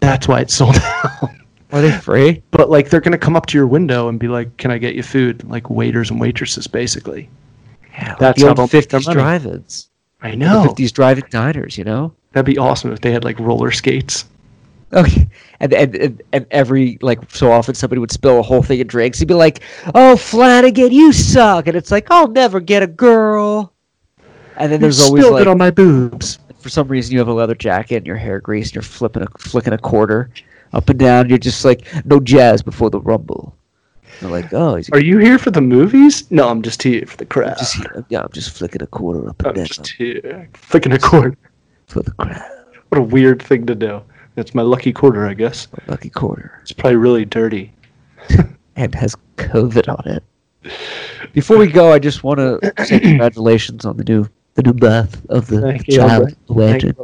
That's why it's sold out. Are they free? but like they're gonna come up to your window and be like, "Can I get you food?" Like waiters and waitresses, basically. Yeah, That's the old they'll fifties drive-ins. I The know. fifties drive-in diners. You know. That'd be awesome if they had like roller skates. Okay, and, and and and every like so often somebody would spill a whole thing of drinks. He'd be like, "Oh, Flanagan, you suck," and it's like, "I'll never get a girl." And then there's always Spilled like, it on my boobs. for some reason, you have a leather jacket and your hair greased, and you're flipping a flicking a quarter up and down. You're just like, "No jazz before the rumble." They're like, "Oh, he's Are you here for the movies? No, I'm just here for the crowd. just here. Yeah, I'm just flicking a quarter up and I'm down just here, flicking a cord. for the crowd. What a weird thing to do. It's my lucky quarter, I guess. Lucky quarter." It's probably really dirty. and has COVID on it. Before we go, I just want to say congratulations on the new the new birth of the Thank you, child legend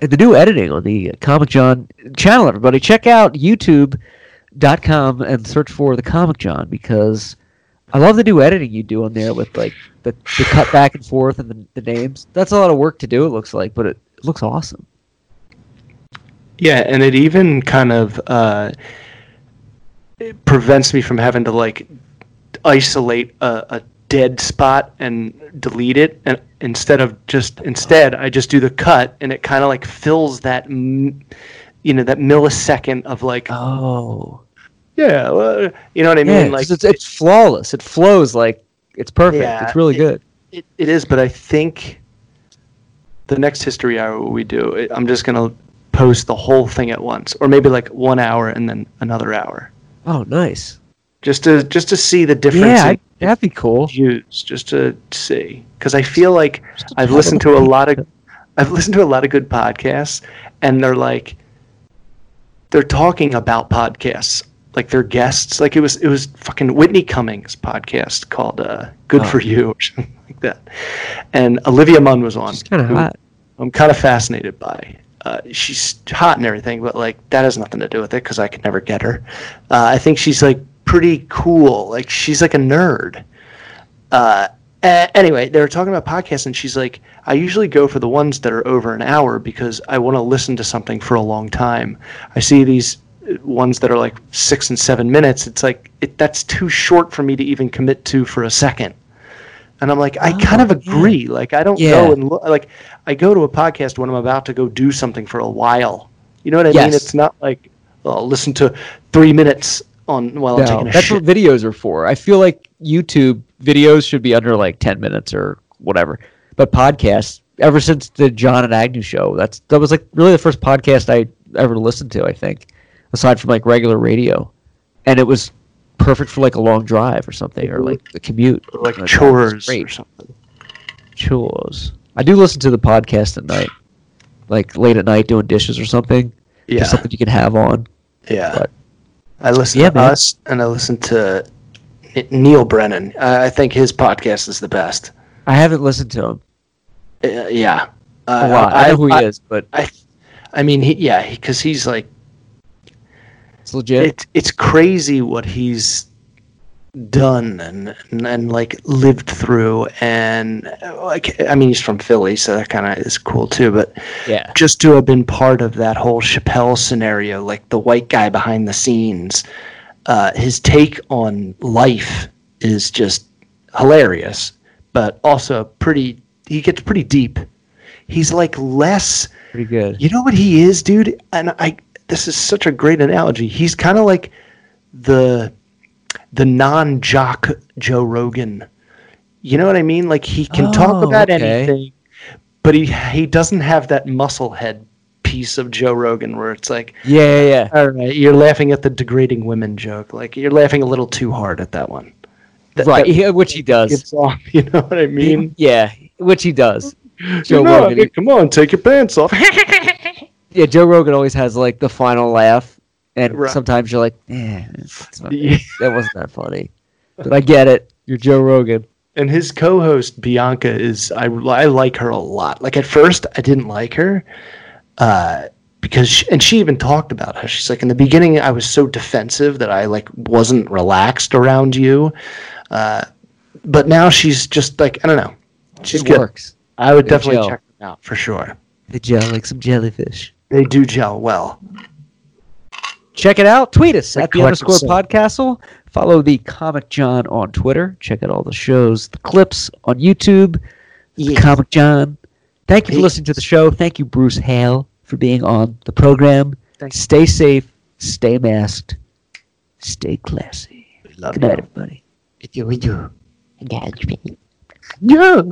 and the new editing on the Comic John channel. Everybody, check out YouTube. Dot com and search for the Comic John because I love the new editing you do on there with like the, the cut back and forth and the, the names. That's a lot of work to do. It looks like, but it, it looks awesome. Yeah, and it even kind of uh, it prevents me from having to like isolate a, a dead spot and delete it, and instead of just instead I just do the cut, and it kind of like fills that, m- you know, that millisecond of like, Oh, yeah, well, you know what I yeah, mean? Like it's, it's flawless. It flows like it's perfect. Yeah, it's really it- good. It, it is, but I think the next history hour we do, I'm just gonna post the whole thing at once, or maybe like one hour and then another hour, Oh, nice. just to just to see the difference Yeah, I, that'd be cool. views, just to see, because I feel like I've listened to a lot of I've listened to a lot of good podcasts, and they're like they're talking about podcasts like they're guests. Like it was it was fucking Whitney Cummings podcast called uh, "Good Oh. for You" or something like that, and Olivia Munn was on. Kind of hot. I'm kind of fascinated by. Uh, she's hot and everything, but like that has nothing to do with it because I could never get her. Uh, I think she's like pretty cool. Like she's like a nerd. Uh, anyway, they were talking about podcasts, and she's like, I usually go for the ones that are over an hour because I want to listen to something for a long time. I see these ones that are like six and seven minutes. It's like it, that's too short for me to even commit to for a second. And I'm like, I oh, kind of Oh, yeah. agree. Like, I don't Yeah. go and look. Like, I go to a podcast when I'm about to go do something for a while. You know what I mean? It's not like well, I'll listen to three minutes on while I'm taking a that's shit. what videos are for. I feel like YouTube videos should be under like ten minutes or whatever. But podcasts, ever since the John and Agnew show, that's that was like really the first podcast I ever listened to. I think, aside from like regular radio, and it was perfect for like a long drive or something, or like the commute, Or like I thought it was chores or something. Chores. I do listen to the podcast at night, like late at night doing dishes or something. Yeah, Just something you can have on. yeah. but- I listen Yeah, to man. us and I listen to Neal Brennan. I think his podcast is the best. I haven't listened to him Uh, yeah, uh, a lot. I, know who he I, is, but I, I mean, he, yeah, because he's like it's legit. it's it's crazy what he's done and, and and like lived through and like I mean he's from Philly so that kind of is cool too but yeah. just to have been part of that whole Chappelle scenario like the white guy behind the scenes uh, his take on life is just hilarious but also pretty he gets pretty deep he's like less Pretty good. you know what he is, dude? And I this is such a great analogy. He's kind of like the the non-jock Joe Rogan. You know what I mean? Like he can talk Oh, about okay. anything, but he he doesn't have that muscle head piece of Joe Rogan where it's like, Yeah, yeah, yeah. all right, you're laughing at the degrading women joke. Like you're laughing a little too hard at that one. That- right, that yeah, which he does. off, you know what I mean? yeah, which he does. Joe You know, I Rogan. mean, come on, take your pants off. yeah, Joe Rogan always has like the final laugh, and Right. sometimes you're like, eh, Yeah. that wasn't that funny. But I get it. You're Joe Rogan. and his co-host Bianca is I, I like her a lot. Like at first I didn't like her, uh, because she, and she even talked about how she's like in the beginning I was so defensive that I like wasn't relaxed around you, uh, but now she's just like I don't know, she's it good. works. I would definitely gel. check them out for sure. The gel like some jellyfish. They do gel well. Check it out. Tweet us at the underscore soul. podcastle. Follow the Comic John on Twitter. Check out all the shows, the clips on YouTube. The Comic John. Thank you for listening to the show. Thank you, Bruce Hale, for being on the program. Thanks. Stay safe. Stay masked. Stay classy. We love Good you. night, everybody. You, you. Yeah.